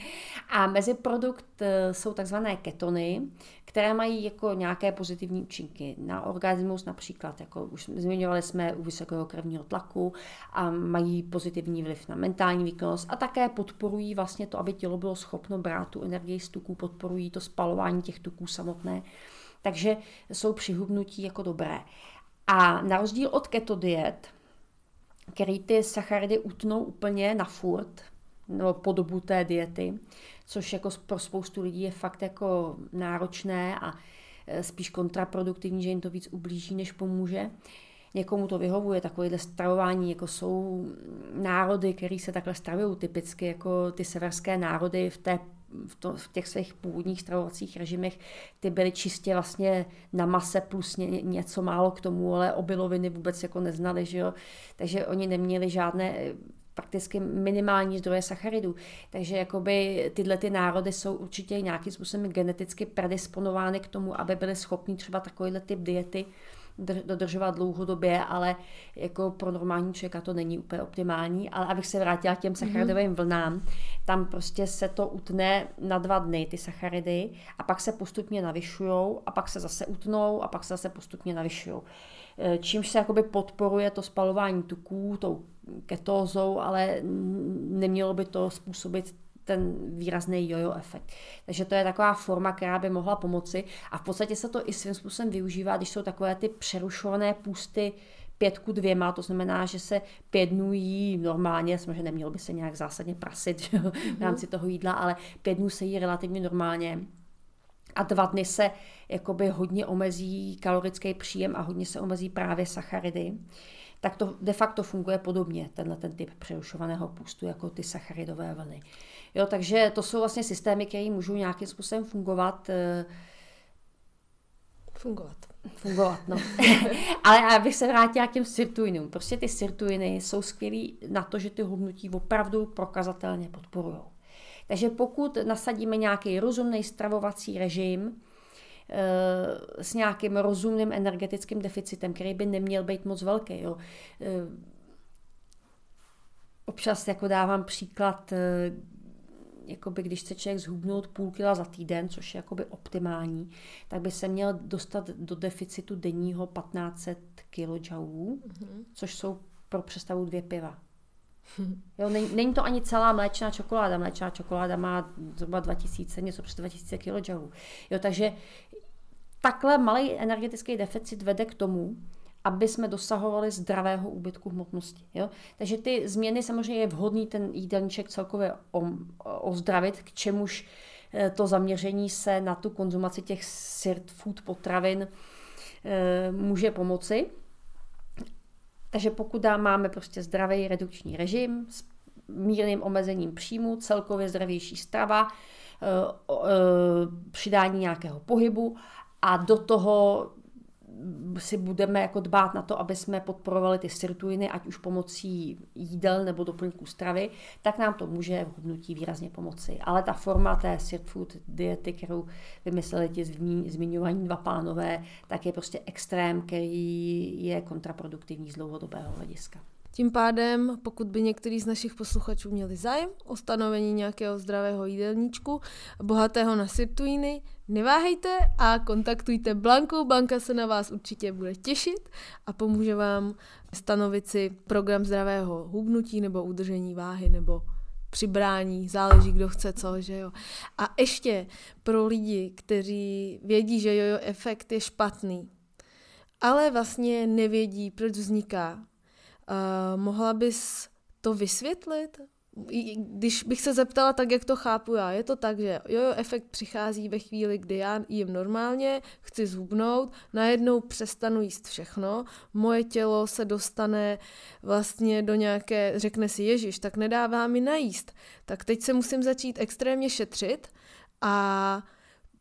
A meziprodukt eh, jsou takzvané ketony, které mají jako nějaké pozitivní účinky na organismus, například, jako už zmiňovali jsme u vysokého krevního tlaku a mají pozitivní vliv na mentální výkonnost a také podporují vlastně to, aby tělo bylo schopno brát tu energii z tuků, podporují to spalování těch tuků samotné. Takže jsou přihubnutí jako dobré. A na rozdíl od keto diet, který ty sacharidy utnou úplně na furt, nebo po dobu té diety, což jako pro spoustu lidí je fakt jako náročné a e, spíš kontraproduktivní, že jim to víc ublíží, než pomůže. Někomu to vyhovuje, takovéhle stravování, jako jsou národy, které se takhle stravují typicky, jako ty severské národy v té v, to, v těch svých původních stravovacích režimech, ty byly čistě vlastně na mase plus ně, něco málo k tomu, ale obiloviny vůbec jako neznali, že jo? takže oni neměli žádné prakticky minimální zdroje sacharidů. Takže jakoby tyhle ty národy jsou určitě nějakým způsobem geneticky predisponovány k tomu, aby byly schopni třeba takovýhle typ diety dodržovat dlouhodobě, ale jako pro normální člověka to není úplně optimální. Ale abych se vrátila k těm sacharidovým mm-hmm. vlnám, tam prostě se to utne na dva dny, ty sacharidy, a pak se postupně navyšují, a pak se zase utnou, a pak se zase postupně navyšují. E, čímž se jakoby podporuje to spalování tuků, tou ketózou, ale nemělo by to způsobit ten výrazný jojo efekt. Takže to je taková forma, která by mohla pomoci a v podstatě se to i svým způsobem využívá, když jsou takové ty přerušované půsty pětku dvěma, to znamená, že se pět dnů jí normálně, samozřejmě nemělo by se nějak zásadně prasit že, v rámci toho jídla, ale pět dnů se jí relativně normálně a dva dny se jakoby hodně omezí kalorický příjem a hodně se omezí právě sacharidy tak to de facto funguje podobně, tenhle ten typ přerušovaného půstu, jako ty sacharidové vlny. Jo, takže to jsou vlastně systémy, které můžou nějakým způsobem fungovat. Eh, fungovat. Fungovat, no. Ale abych se vrátila k těm sirtuinům. Prostě ty sirtuiny jsou skvělý na to, že ty hubnutí opravdu prokazatelně podporují. Takže pokud nasadíme nějaký rozumný stravovací režim, eh, s nějakým rozumným energetickým deficitem, který by neměl být moc velký. Jo. Eh, občas jako dávám příklad, jakoby, když chce člověk zhubnout půl kila za týden, což je jakoby optimální, tak by se měl dostat do deficitu denního 1500 kJ, mm-hmm. což jsou pro představu dvě piva. Jo, není, není to ani celá mléčná čokoláda. Mléčná čokoláda má zhruba 2000, něco přes 2000 kJ. Jo, takže takhle malý energetický deficit vede k tomu, aby jsme dosahovali zdravého úbytku hmotnosti. Jo? Takže ty změny samozřejmě je vhodný ten jídelníček celkově ozdravit, k čemuž eh, to zaměření se na tu konzumaci těch sirt food potravin eh, může pomoci. Takže pokud máme prostě zdravý redukční režim s mírným omezením příjmu, celkově zdravější strava, eh, přidání nějakého pohybu a do toho si budeme jako dbát na to, aby jsme podporovali ty sirtuiny, ať už pomocí jídel nebo doplňků stravy, tak nám to může v hubnutí výrazně pomoci. Ale ta forma té sirt food diety, kterou vymysleli ti zmiňovaní dva pánové, tak je prostě extrém, který je kontraproduktivní z dlouhodobého hlediska. Tím pádem, pokud by některý z našich posluchačů měli zájem o stanovení nějakého zdravého jídelníčku, bohatého na sirtuiny, neváhejte a kontaktujte Blanku. Blanka se na vás určitě bude těšit a pomůže vám stanovit si program zdravého hubnutí nebo udržení váhy nebo přibrání, záleží, kdo chce co, že jo. A ještě pro lidi, kteří vědí, že jojo efekt je špatný, ale vlastně nevědí, proč vzniká, Uh, mohla bys to vysvětlit? Když bych se zeptala tak, jak to chápu já, je to tak, že jojo efekt přichází ve chvíli, kdy já jím normálně, chci zhubnout, najednou přestanu jíst všechno, moje tělo se dostane vlastně do nějaké, řekne si Ježíš, tak nedává mi najíst, tak teď se musím začít extrémně šetřit a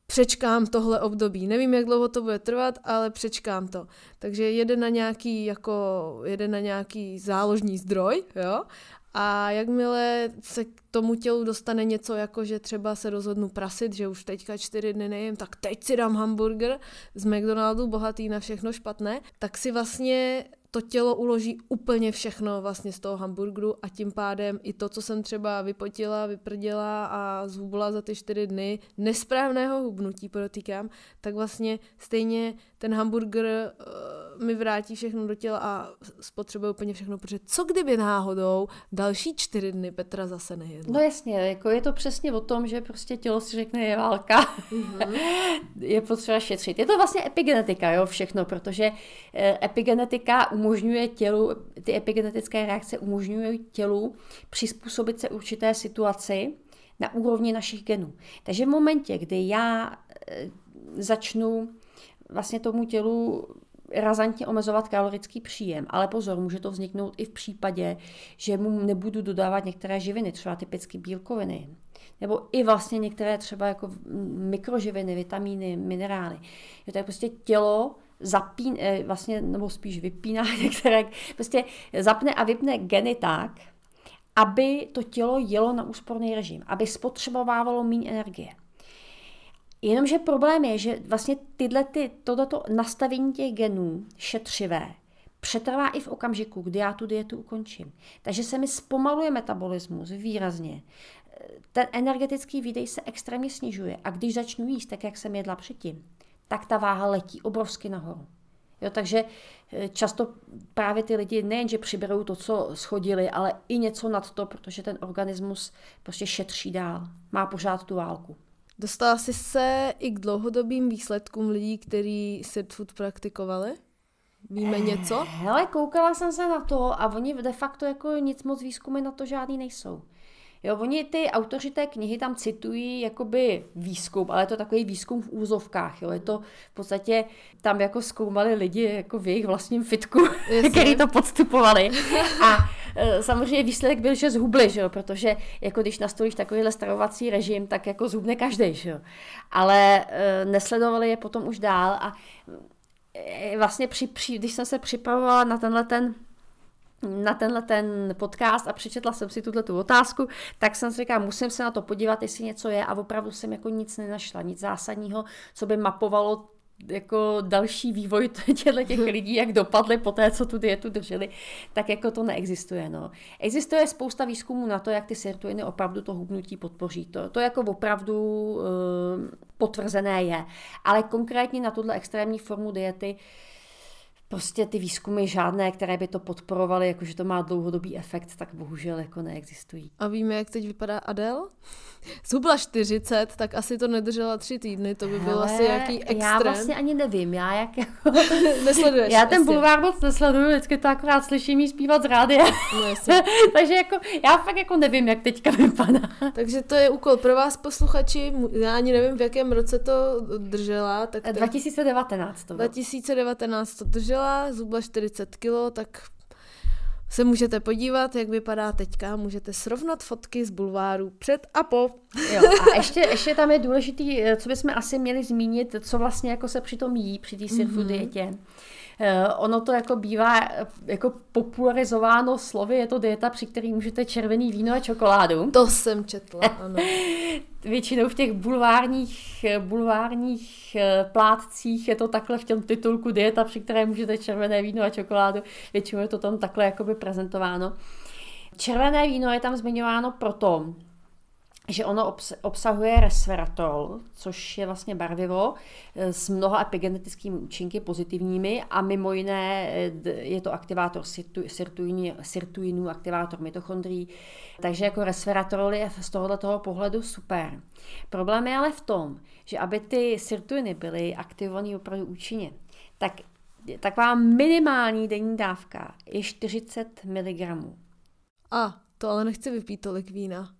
přečkám tohle období. Nevím, jak dlouho to bude trvat, ale přečkám to. Takže jede na nějaký, jako, jede na nějaký záložní zdroj, jo, a jakmile se k tomu tělu dostane něco, jako že třeba se rozhodnu prasit, že už teďka čtyři dny nejím, tak teď si dám hamburger z McDonaldu, bohatý na všechno špatné, tak si vlastně to tělo uloží úplně všechno vlastně z toho hamburgeru a tím pádem i to, co jsem třeba vypotila, vyprděla a zhubla za ty čtyři dny nesprávného hubnutí, podotýkám, tak vlastně stejně ten hamburger uh, mi vrátí všechno do těla a spotřebuje úplně všechno, protože co kdyby náhodou další čtyři dny Petra zase nejedla? No jasně, jako je to přesně o tom, že prostě tělo si řekne je válka, mm-hmm. je potřeba šetřit. Je to vlastně epigenetika, jo, všechno, protože eh, epigenetika umožňuje tělu, ty epigenetické reakce umožňují tělu přizpůsobit se určité situaci na úrovni našich genů. Takže v momentě, kdy já eh, začnu vlastně tomu tělu razantně omezovat kalorický příjem, ale pozor, může to vzniknout i v případě, že mu nebudu dodávat některé živiny, třeba typicky bílkoviny, nebo i vlastně některé třeba jako mikroživiny, vitamíny, minerály. Jo, tak prostě tělo zapín, eh, vlastně, nebo spíš vypíná některé, prostě zapne a vypne geny tak, aby to tělo jelo na úsporný režim, aby spotřebovávalo méně energie. Jenomže problém je, že vlastně tyhle, ty, tohleto nastavení těch genů šetřivé přetrvá i v okamžiku, kdy já tu dietu ukončím. Takže se mi zpomaluje metabolismus výrazně. Ten energetický výdej se extrémně snižuje a když začnu jíst tak, jak jsem jedla předtím, tak ta váha letí obrovsky nahoru. Jo, takže eh, často právě ty lidi nejenže přiberou to, co schodili, ale i něco nad to, protože ten organismus prostě šetří dál, má pořád tu válku. Dostala jsi se i k dlouhodobým výsledkům lidí, kteří sit food praktikovali? Víme eh, něco? Hele, koukala jsem se na to a oni de facto jako nic moc výzkumy na to žádný nejsou. Jo, oni ty autoři té knihy tam citují jakoby výzkum, ale je to takový výzkum v úzovkách. Jo. Je to v podstatě, tam jako zkoumali lidi jako v jejich vlastním fitku, který to podstupovali. A e, samozřejmě výsledek byl, že zhubli, že jo, protože jako když nastolíš takovýhle stravovací režim, tak jako zhubne každý, že jo. Ale e, nesledovali je potom už dál a e, vlastně při, při, když jsem se připravovala na tenhle ten na tenhle ten podcast a přečetla jsem si tuhle tu otázku, tak jsem si říkala, musím se na to podívat, jestli něco je a opravdu jsem jako nic nenašla, nic zásadního, co by mapovalo jako další vývoj těchto těch lidí, jak dopadly po té, co tu dietu drželi, tak jako to neexistuje. No. Existuje spousta výzkumů na to, jak ty sirtuiny opravdu to hubnutí podpoří. To, to jako opravdu uh, potvrzené je. Ale konkrétně na tuhle extrémní formu diety uh, prostě ty výzkumy žádné, které by to podporovaly, jakože to má dlouhodobý efekt, tak bohužel jako neexistují. A víme, jak teď vypadá Adel? Zhubla 40, tak asi to nedržela tři týdny, to by Hele, bylo asi nějaký extrém. Já vlastně ani nevím, já jak jako... Nesleduješ. Já ten bulvár moc nesleduju, vždycky to akorát slyším jí zpívat z rádia. No, Takže jako, já fakt jako nevím, jak teďka vypadá. Takže to je úkol pro vás posluchači, já ani nevím, v jakém roce to držela. Tak to... 2019 to bylo. 2019 to držela, zhubla 40 kilo, tak se můžete podívat, jak vypadá teďka, můžete srovnat fotky z bulváru před a po. Jo, a ještě, ještě tam je důležitý, eh, co bychom asi měli zmínit, co vlastně jako se přitom jí při té mm-hmm. dietě. Uh, ono to jako bývá eh, jako popularizováno slovy, je to dieta, při které můžete červený víno a čokoládu. To jsem četla, ano. Většinou v těch bulvárních, bulvárních plátcích je to takhle v tom titulku dieta, při které můžete červené víno a čokoládu. Většinou je to tam takhle jakoby prezentováno. Červené víno je tam zmiňováno proto, že ono obsahuje resveratrol, což je vlastně barvivo eh, s mnoha epigenetickými účinky pozitivními a mimo jiné eh, je to aktivátor sirtuinů, aktivátor mitochondrií, takže jako resveratrol je z tohoto pohledu super. Problém je ale v tom, že aby ty sirtuiny byly aktivované opravdu účinně, tak taková minimální denní dávka je 40 mg. A, to ale nechci vypít tolik vína.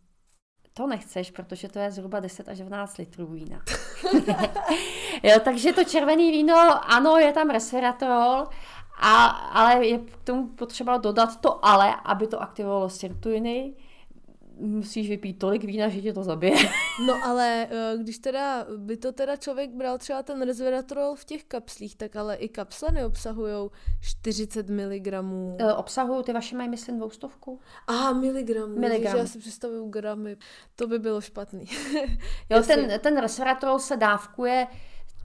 To nechceš, protože to je zhruba 10 až 12 litrů vína. jo, takže to červené víno, ano, je tam resveratrol, a, ale je k tomu potřeba dodat to ale, aby to aktivovalo sirtuiny, musíš vypít tolik vína, že tě to zabije. No ale eh, když teda by to teda člověk bral třeba ten resveratrol v těch kapslích, tak ale i kapsle neobsahují 40 mg. Obsahují, ty vaše mají myslím dvoustovku? Aha, miligramů. Miligram. já si představuju gramy. To by bylo špatný. jo, ten, ten resveratrol se dávkuje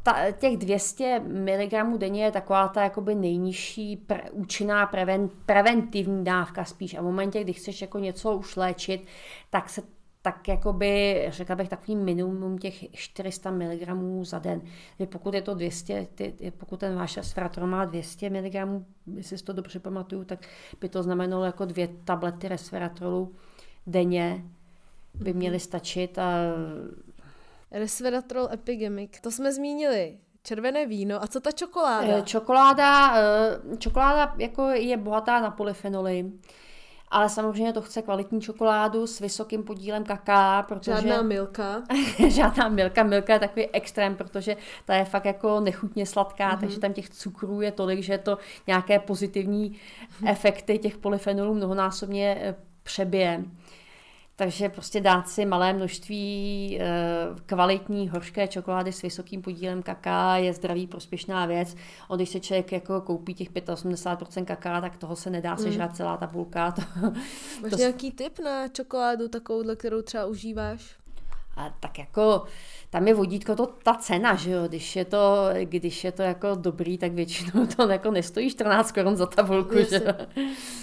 ta, těch 200 mg denně je taková ta jakoby nejnižší pre, účinná preven, preventivní dávka spíš. A v momentě, kdy chceš jako něco už léčit, tak se tak jakoby, řekla bych, takový minimum těch 400 mg za den. Že pokud je to 200, ty, pokud ten váš resveratrol má 200 mg, jestli si to dobře pamatuju, tak by to znamenalo jako dvě tablety resveratrolu denně by měly stačit a Resveratrol Epigemic. To jsme zmínili. Červené víno. A co ta čokoláda? Eh, čokoláda, eh, čokoláda jako je bohatá na polyfenoly. Ale samozřejmě to chce kvalitní čokoládu s vysokým podílem kaká, protože... Žádná milka. žádná milka. Milka je takový extrém, protože ta je fakt jako nechutně sladká, mm-hmm. takže tam těch cukrů je tolik, že to nějaké pozitivní efekty těch polyfenolů mnohonásobně eh, přebije. Takže prostě dát si malé množství e, kvalitní hořké čokolády s vysokým podílem kaká je zdravý prospěšná věc. On když se člověk jako koupí těch 85% kaká, tak toho se nedá mm. sežrat celá ta bulka. To, Máš to... nějaký tip na čokoládu takovou, kterou třeba užíváš? A tak jako tam je vodítko to ta cena, že jo, když je to, když je to jako dobrý, tak většinou to jako nestojí 14 korun za tabulku, že.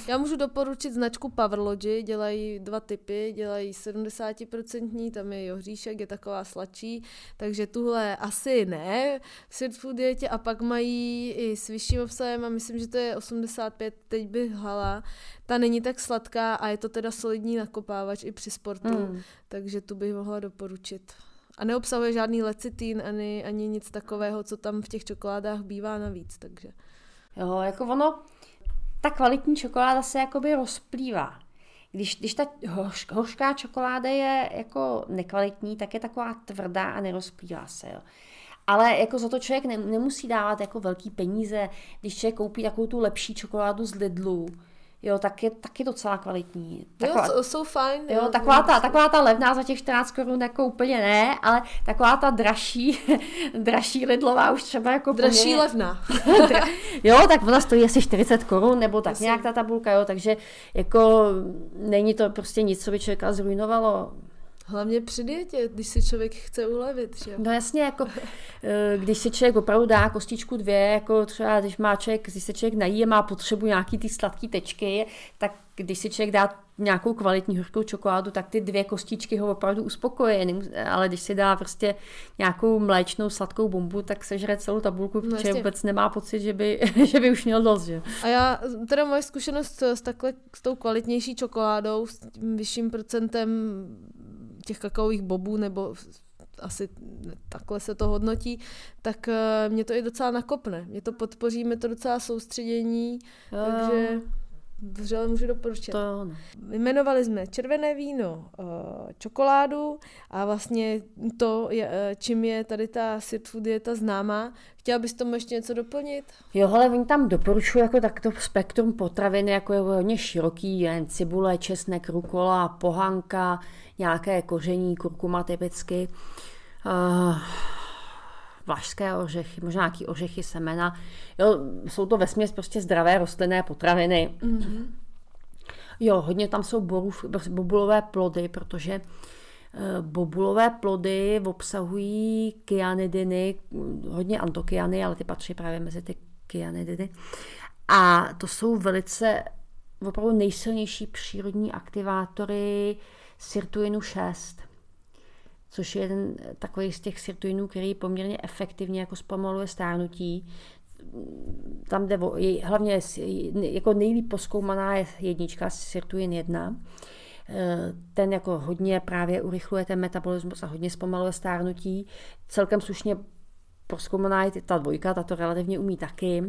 Já můžu doporučit značku Powerlogy, dělají dva typy, dělají 70%, tam je johříšek, je taková sladší, takže tuhle asi ne v Sweet Food dietě a pak mají i s vyšším obsahem a myslím, že to je 85, teď bych hala, ta není tak sladká a je to teda solidní nakopávač i při sportu, mm. takže tu bych mohla doporučit. A neobsahuje žádný lecitín ani, ani nic takového, co tam v těch čokoládách bývá navíc, takže. Jo, jako ono, ta kvalitní čokoláda se jakoby rozplývá. Když, když ta hoř, hořká čokoláda je jako nekvalitní, tak je taková tvrdá a nerozplývá se. Jo. Ale jako za to člověk ne, nemusí dávat jako velký peníze, když člověk koupí takovou tu lepší čokoládu z Lidlu, jo, tak je taky docela kvalitní. Taková, jo, jsou fajn. Jo, taková, ta, taková ta levná za těch 14 korun jako úplně ne, ale taková ta dražší, dražší lidlová už třeba jako Dražší poměrně, levná. jo, tak ona stojí asi 40 korun, nebo tak Asi. nějak ta tabulka, jo, takže jako není to prostě nic, co by člověka zrujnovalo. Hlavně při dietě, když si člověk chce ulevit. Že? No jasně, jako eh, když si člověk opravdu dá kostičku dvě, jako třeba když má člověk, když se člověk nají a má potřebu nějaký ty sladké tečky, tak když si člověk dá nějakou kvalitní hořkou čokoládu, tak ty dvě kostičky ho opravdu uspokojí. Ale když si dá prostě nějakou mléčnou sladkou bombu, tak sežere celou tabulku, no, protože vůbec nemá pocit, že by, že by už měl dost. Že? A já, teda moje zkušenost s, takhle, s tou kvalitnější čokoládou, s tím vyšším procentem těch kakaových bobů, nebo asi takhle se to hodnotí, tak eh, mě to i docela nakopne. Mě to podpoří, mě to docela soustředění, jo. takže vřele můžu doporučit. To no. Jmenovali jsme červené víno, eh, čokoládu a vlastně to, eh, čím je tady ta sit food dieta známá. Chtěla bys tomu ještě něco doplnit? Jo, ale oni tam doporučují jako takto spektrum potravin, jako je hodně široký, jen cibule, česnek, rukola, pohanka, nějaké koření, kurkuma typicky, uh, vlašské ořechy, možná nějaký ořechy, semena. Jo, jsou to vesměs prostě zdravé rostlinné potraviny. Mm-hmm. Jo, hodně tam jsou borův, bobulové plody, protože eh, bobulové plody obsahují kyanidiny, hodně antokyany, ale ty patří právě mezi ty kyanidiny. A to jsou velice opravdu nejsilnější přírodní aktivátory sirtuinu 6, což je jeden takový z těch sirtuinů, který poměrně efektivně jako zpomaluje stárnutí. Tam jde o, hlavně jako nejlíp poskoumaná je jednička, sirtuin 1. Ten jako hodně právě urychluje ten metabolismus a hodně zpomaluje stárnutí. Celkem slušně proskoumaná je ta dvojka, ta to relativně umí taky.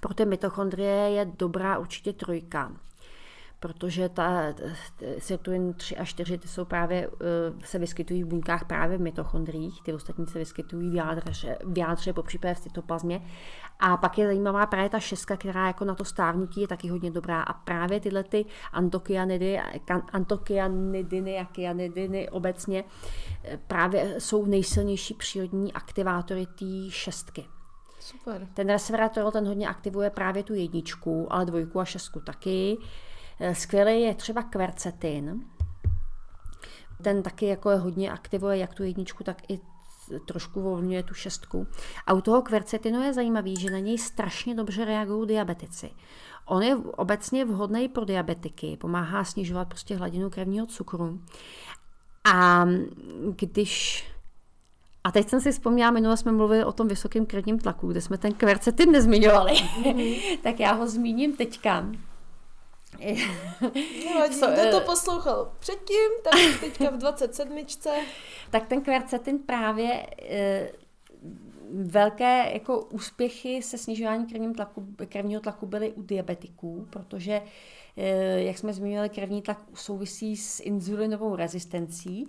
Pro ty mitochondrie je dobrá určitě trojka protože ta sirtuin 3 a 4 ty jsou právě, eh, se vyskytují v buňkách právě v mitochondriích, ty ostatní se vyskytují v jádře, v jádře po případě v cytoplazmě. A pak je zajímavá právě ta šestka, která jako na to stávnutí je taky hodně dobrá. A právě tyhle ty antokyanidy, antokyanidyny a kyanidiny obecně eh, právě jsou nejsilnější přírodní aktivátory té šestky. Super. Ten resveratrol ten hodně aktivuje právě tu jedničku, ale dvojku a šestku taky. Eh, skvělý je třeba kvercetin. Ten taky jako je hodně aktivuje jak tu jedničku, tak i trošku volňuje tu šestku. A u toho kvercetinu je zajímavý, že na něj strašně dobře reagují diabetici. On je obecně vhodný pro diabetiky, pomáhá snižovat prostě hladinu krevního cukru. A když a teď jsem si vzpomněla, minule jsme mluvili o tom vysokém krevním tlaku, kde jsme ten kvercetin nezmiňovali. Mm-hmm. tak já ho zmíním teďka. Nevadí, so, kdo to eh, poslouchal předtím, tak teďka v 27. tak ten kvercetin právě e, velké jako úspěchy se snižování krevního tlaku, krevního tlaku byly u diabetiků, protože e, jak jsme zmínili, krevní tlak souvisí s inzulinovou rezistencí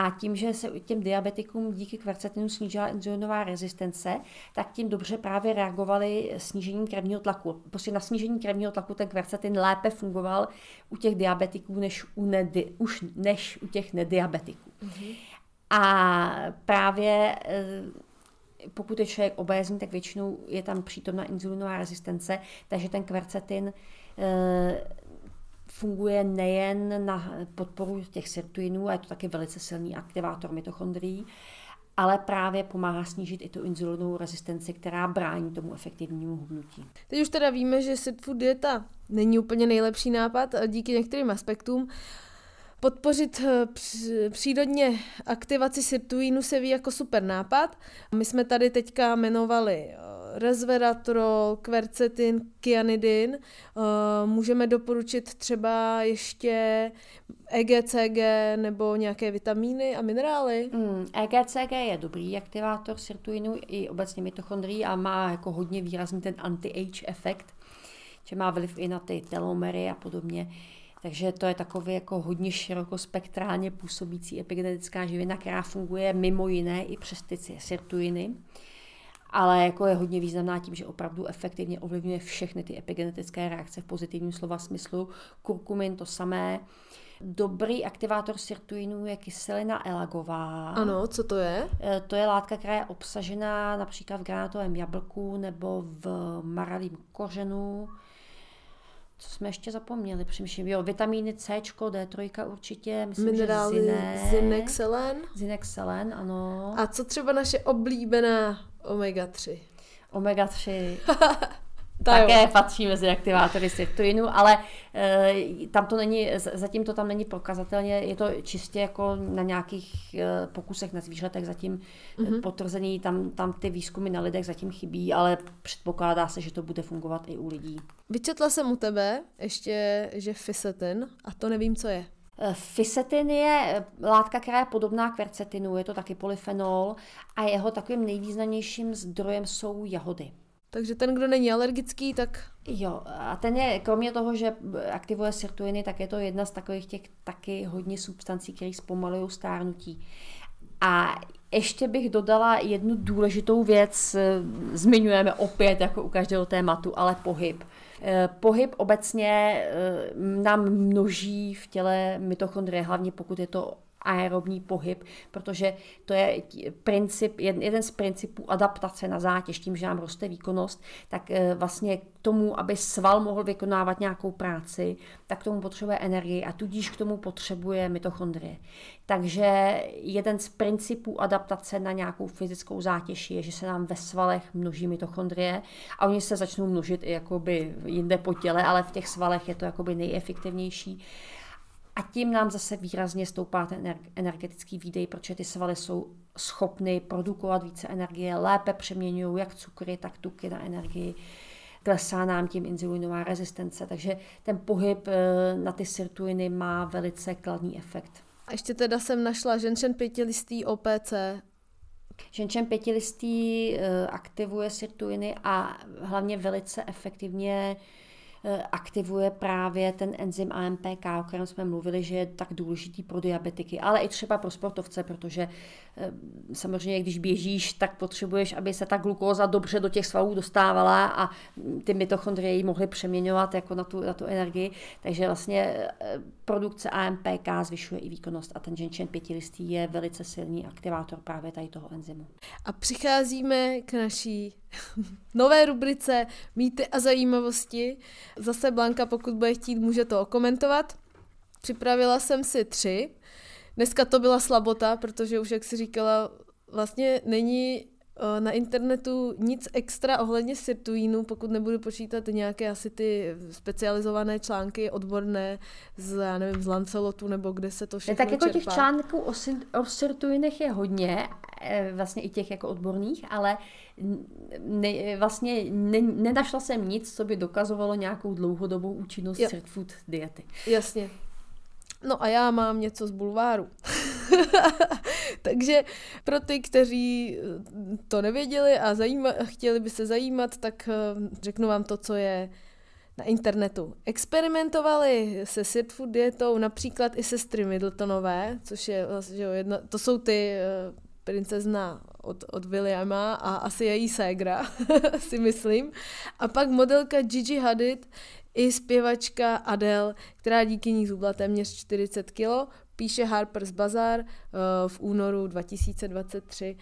a tím, že se těm diabetikům díky kvercetinu snížila inzulinová rezistence, tak tím dobře právě reagovali snížením krevního tlaku. Prostě na snížení krevního tlaku ten kvercetin lépe fungoval u těch diabetiků než u, nedi, už než u těch nediabetiků. Mm-hmm. A právě eh, pokud je člověk obézní, tak většinou je tam přítomna inzulinová rezistence, takže ten kvercetin eh, funguje nejen na podporu těch sirtuinů, a je to taky velice silný aktivátor mitochondrií, ale právě pomáhá snížit i tu inzulinovou rezistenci, která brání tomu efektivnímu hubnutí. Teď už teda víme, že sit dieta není úplně nejlepší nápad díky některým aspektům. Podpořit eh, přírodně aktivaci sirtuinu se ví jako super nápad. My jsme tady teďka jmenovali eh, resveratrol, kvercetin, kyanidin. Eh, můžeme doporučit třeba ještě EGCG nebo nějaké vitamíny a minerály? Mm, EGCG je dobrý aktivátor sirtuinu i obecně mitochondrií a má jako hodně výrazný ten anti-age efekt, že má vliv i na ty telomery a podobně. Takže to je takový jako hodně širokospektrálně působící epigenetická živina, která funguje mimo jiné i přes ty sirtuiny ale jako je hodně významná tím, že opravdu efektivně ovlivňuje všechny ty epigenetické reakce v pozitivním slova smyslu. Kurkumin to samé. Dobrý aktivátor sirtuinů je kyselina elagová. Ano, co to je? E, to je látka, která je obsažená například v granátovém jablku nebo v maralím kořenu. Co jsme ještě zapomněli? Přemýšlím, jo, vitamíny C, D3 určitě, myslím, Minerály, že selen. Zinek, selen, ano. A co třeba naše oblíbená Omega-3. Omega-3. také jo. patří mezi aktivátory sirtuinu, ale e, tam to není, zatím to tam není prokazatelně, je to čistě jako na nějakých e, pokusech na zvířatech zatím mm-hmm. potvrzený, tam, tam ty výzkumy na lidech zatím chybí, ale předpokládá se, že to bude fungovat i u lidí. Vyčetla jsem u tebe ještě, že fisetin, a to nevím, co je. Fisetin je eh, látka, která je podobná kvercetinu, je to taky polyfenol a jeho takovým nejvýznamnějším zdrojem jsou jahody. Takže ten, kdo není alergický, tak... Jo, a ten je, kromě toho, že aktivuje sirtuiny, tak je to jedna z takových těch taky hodně substancí, které zpomalují stárnutí. A ještě bych dodala jednu důležitou věc, eh, zmiňujeme opět jako u každého tématu, ale pohyb. Eh, pohyb obecně eh, nám množí v těle mitochondrie, hlavně pokud je to aerobní pohyb, protože to je princip, jeden z principů adaptace na zátěž, tím, že nám roste výkonnost, tak eh, vlastně k tomu, aby sval mohl vykonávat nějakou práci, tak k tomu potřebuje energii a tudíž k tomu potřebuje mitochondrie. Takže jeden z principů adaptace na nějakou fyzickou zátěž je, že se nám ve svalech množí mitochondrie a oni se začnou množit i jakoby jinde po těle, ale v těch svalech je to jakoby nejefektivnější a tím nám zase výrazně stoupá ten energetický výdej, protože ty svaly jsou schopny produkovat více energie, lépe přeměňují jak cukry, tak tuky na energii. Klesá nám tím inzulinová rezistence, takže ten pohyb eh, na ty sirtuiny má velice kladný efekt. A ještě teda jsem našla ženšen pětilistý OPC. Ženšen pětilistý eh, aktivuje sirtuiny a hlavně velice efektivně aktivuje právě ten enzym AMPK, o kterém jsme mluvili, že je tak důležitý pro diabetiky, ale i třeba pro sportovce, protože eh, samozřejmě, když běžíš, tak potřebuješ, aby se ta glukóza dobře do těch svalů dostávala a ty mitochondrie ji mohly přeměňovat jako na tu, na tu energii. Takže vlastně eh, produkce AMPK zvyšuje i výkonnost a ten ženčen pětilistý je velice silný aktivátor právě tady toho enzymu. A přicházíme k naší nové rubrice Mýty a zajímavosti. Zase Blanka, pokud bude chtít, může to okomentovat. Připravila jsem si tři. Dneska to byla slabota, protože už, jak si říkala, vlastně není eh, na internetu nic extra ohledně sirtuínu, pokud nebudu počítat nějaké asi ty specializované články odborné z, já nevím, z Lancelotu nebo kde se to všechno Tak jako čerpá. těch článků o, o sirtuinech je hodně, eh, vlastně i těch jako odborných, ale ne, vlastně ne, nenašla jsem nic, co by dokazovalo nějakou dlouhodobou účinnost jo. food diety. Jasně. No a já mám něco z bulváru. Takže pro ty, kteří eh, to nevěděli a zajíma, chtěli by se zajímat, tak eh, řeknu vám to, co je na internetu. Experimentovali se sit dietou například i sestry Middletonové, což je vlastně, jedna, to jsou ty eh, princezna od, od Williama a asi její ségra, si myslím. A pak modelka Gigi Hadid i zpěvačka Adele, která díky ní zhubla téměř 40 kg, píše Harper's Bazaar uh, v únoru 2023.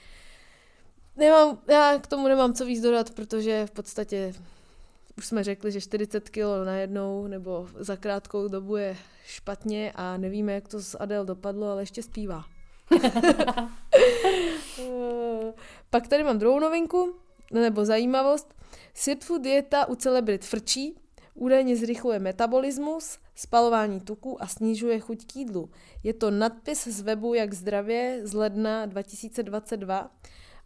Nemám, já k tomu nemám co víc dodat, protože v podstatě už jsme řekli, že 40 kg najednou nebo za krátkou dobu je špatně a nevíme, jak to s Adele dopadlo, ale ještě zpívá. Pak tady mám druhou novinku, nebo zajímavost. Sit food dieta u celebrit frčí, údajně zrychluje metabolismus, spalování tuku a snižuje chuť k jídlu. Je to nadpis z webu Jak zdravě z ledna 2022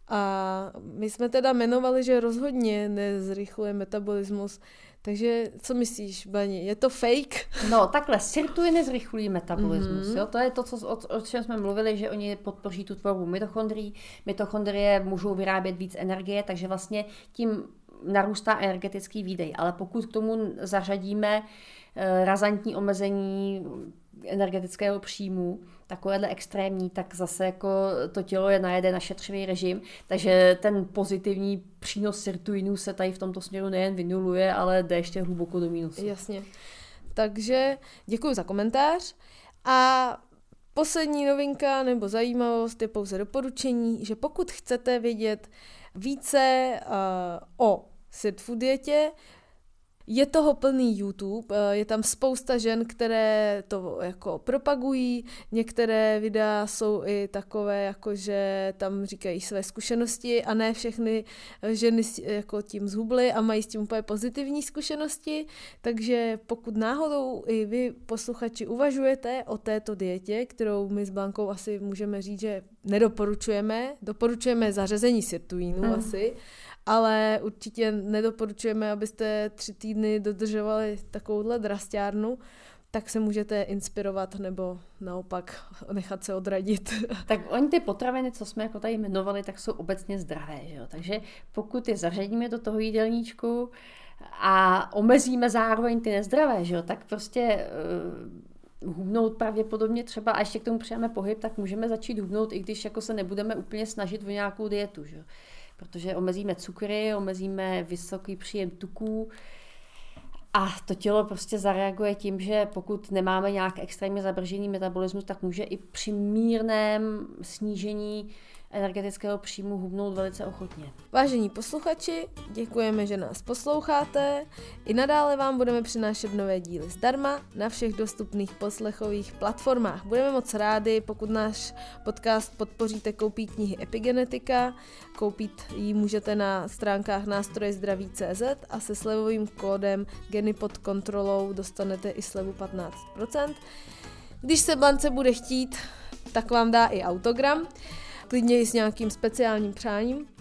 a my jsme teda jmenovali, že rozhodně nezrychluje metabolismus. Takže co myslíš, Bani, je to fake? No takhle, sirtuji nezrychlují metabolismus. Mm-hmm. Jo? To je to, co, o, o čem jsme mluvili, že oni podpoří tu tvorbu mitochondrií. Mitochondrie můžou vyrábět víc energie, takže vlastně tím narůstá energetický výdej. Ale pokud k tomu zařadíme eh, razantní omezení energetického příjmu, takovéhle extrémní, tak zase jako to tělo je najede na šetřivý režim, takže ten pozitivní přínos sirtuinů se tady v tomto směru nejen vynuluje, ale jde ještě hluboko do mínusu. Jasně. Takže děkuji za komentář a poslední novinka nebo zajímavost je pouze doporučení, že pokud chcete vědět více uh, o sit food dietě, je toho plný YouTube, eh, je tam spousta žen, které to jako propagují, některé videa jsou i takové, jako že tam říkají své zkušenosti a ne všechny ženy jako tím zhubly a mají s tím úplně pozitivní zkušenosti, takže pokud náhodou i vy posluchači uvažujete o této dietě, kterou my s Blankou asi můžeme říct, že nedoporučujeme, doporučujeme zařazení sirtuínů hmm. asi, ale určitě nedoporučujeme, abyste tři týdny dodržovali takovouhle drastárnu, tak se můžete inspirovat nebo naopak nechat se odradit. Tak oni ty potraviny, co jsme jako tady jmenovali, tak jsou obecně zdravé. Že jo? Takže pokud je zařadíme do toho jídelníčku a omezíme zároveň ty nezdravé, že jo? tak prostě uh, hubnout pravděpodobně třeba, a ještě k tomu přijáme pohyb, tak můžeme začít hubnout, i když jako se nebudeme úplně snažit o nějakou dietu. Že jo? Protože omezíme cukry, omezíme vysoký příjem tuků. A to tělo prostě zareaguje tím, že pokud nemáme nějak extrémně zabržený metabolismus, tak může i při mírném snížení energetického příjmu hubnout velice ochotně. Vážení posluchači, děkujeme, že nás posloucháte. I nadále vám budeme přinášet nové díly zdarma na všech dostupných poslechových platformách. Budeme moc rádi, pokud náš podcast podpoříte koupí knihy Epigenetika. Koupit ji můžete na stránkách nástroje zdraví.cz a se slevovým kódem Geny pod kontrolou dostanete i slevu 15%. Když se Blance bude chtít, tak vám dá i autogram klidně i s nějakým speciálním přáním.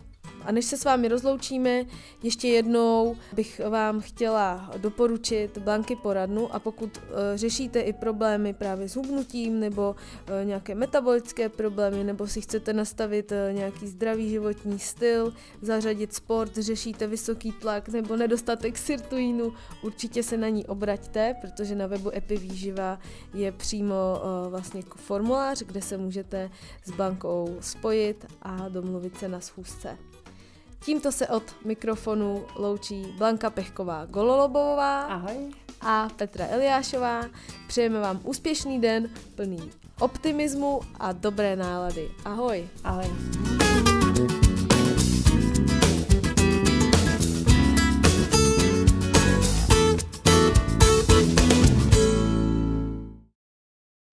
A než se s vámi rozloučíme, ještě jednou bych vám chtěla doporučit Blanky poradnu a pokud uh, řešíte i problémy právě s hubnutím nebo uh, nějaké metabolické problémy nebo si chcete nastavit uh, nějaký zdravý životní styl, zařadit sport, řešíte vysoký tlak nebo nedostatek sirtuínu, určitě se na ní obraťte, protože na webu Epivýživa je přímo vlastně formulář, kde se můžete s bankou spojit a domluvit se na schůzce. Tímto se od mikrofonu loučí Blanka Pechková Gololobová Ahoj. a Petra Eliášová. Přejeme vám úspěšný den plný optimismu a dobré nálady. Ahoj. Ahoj.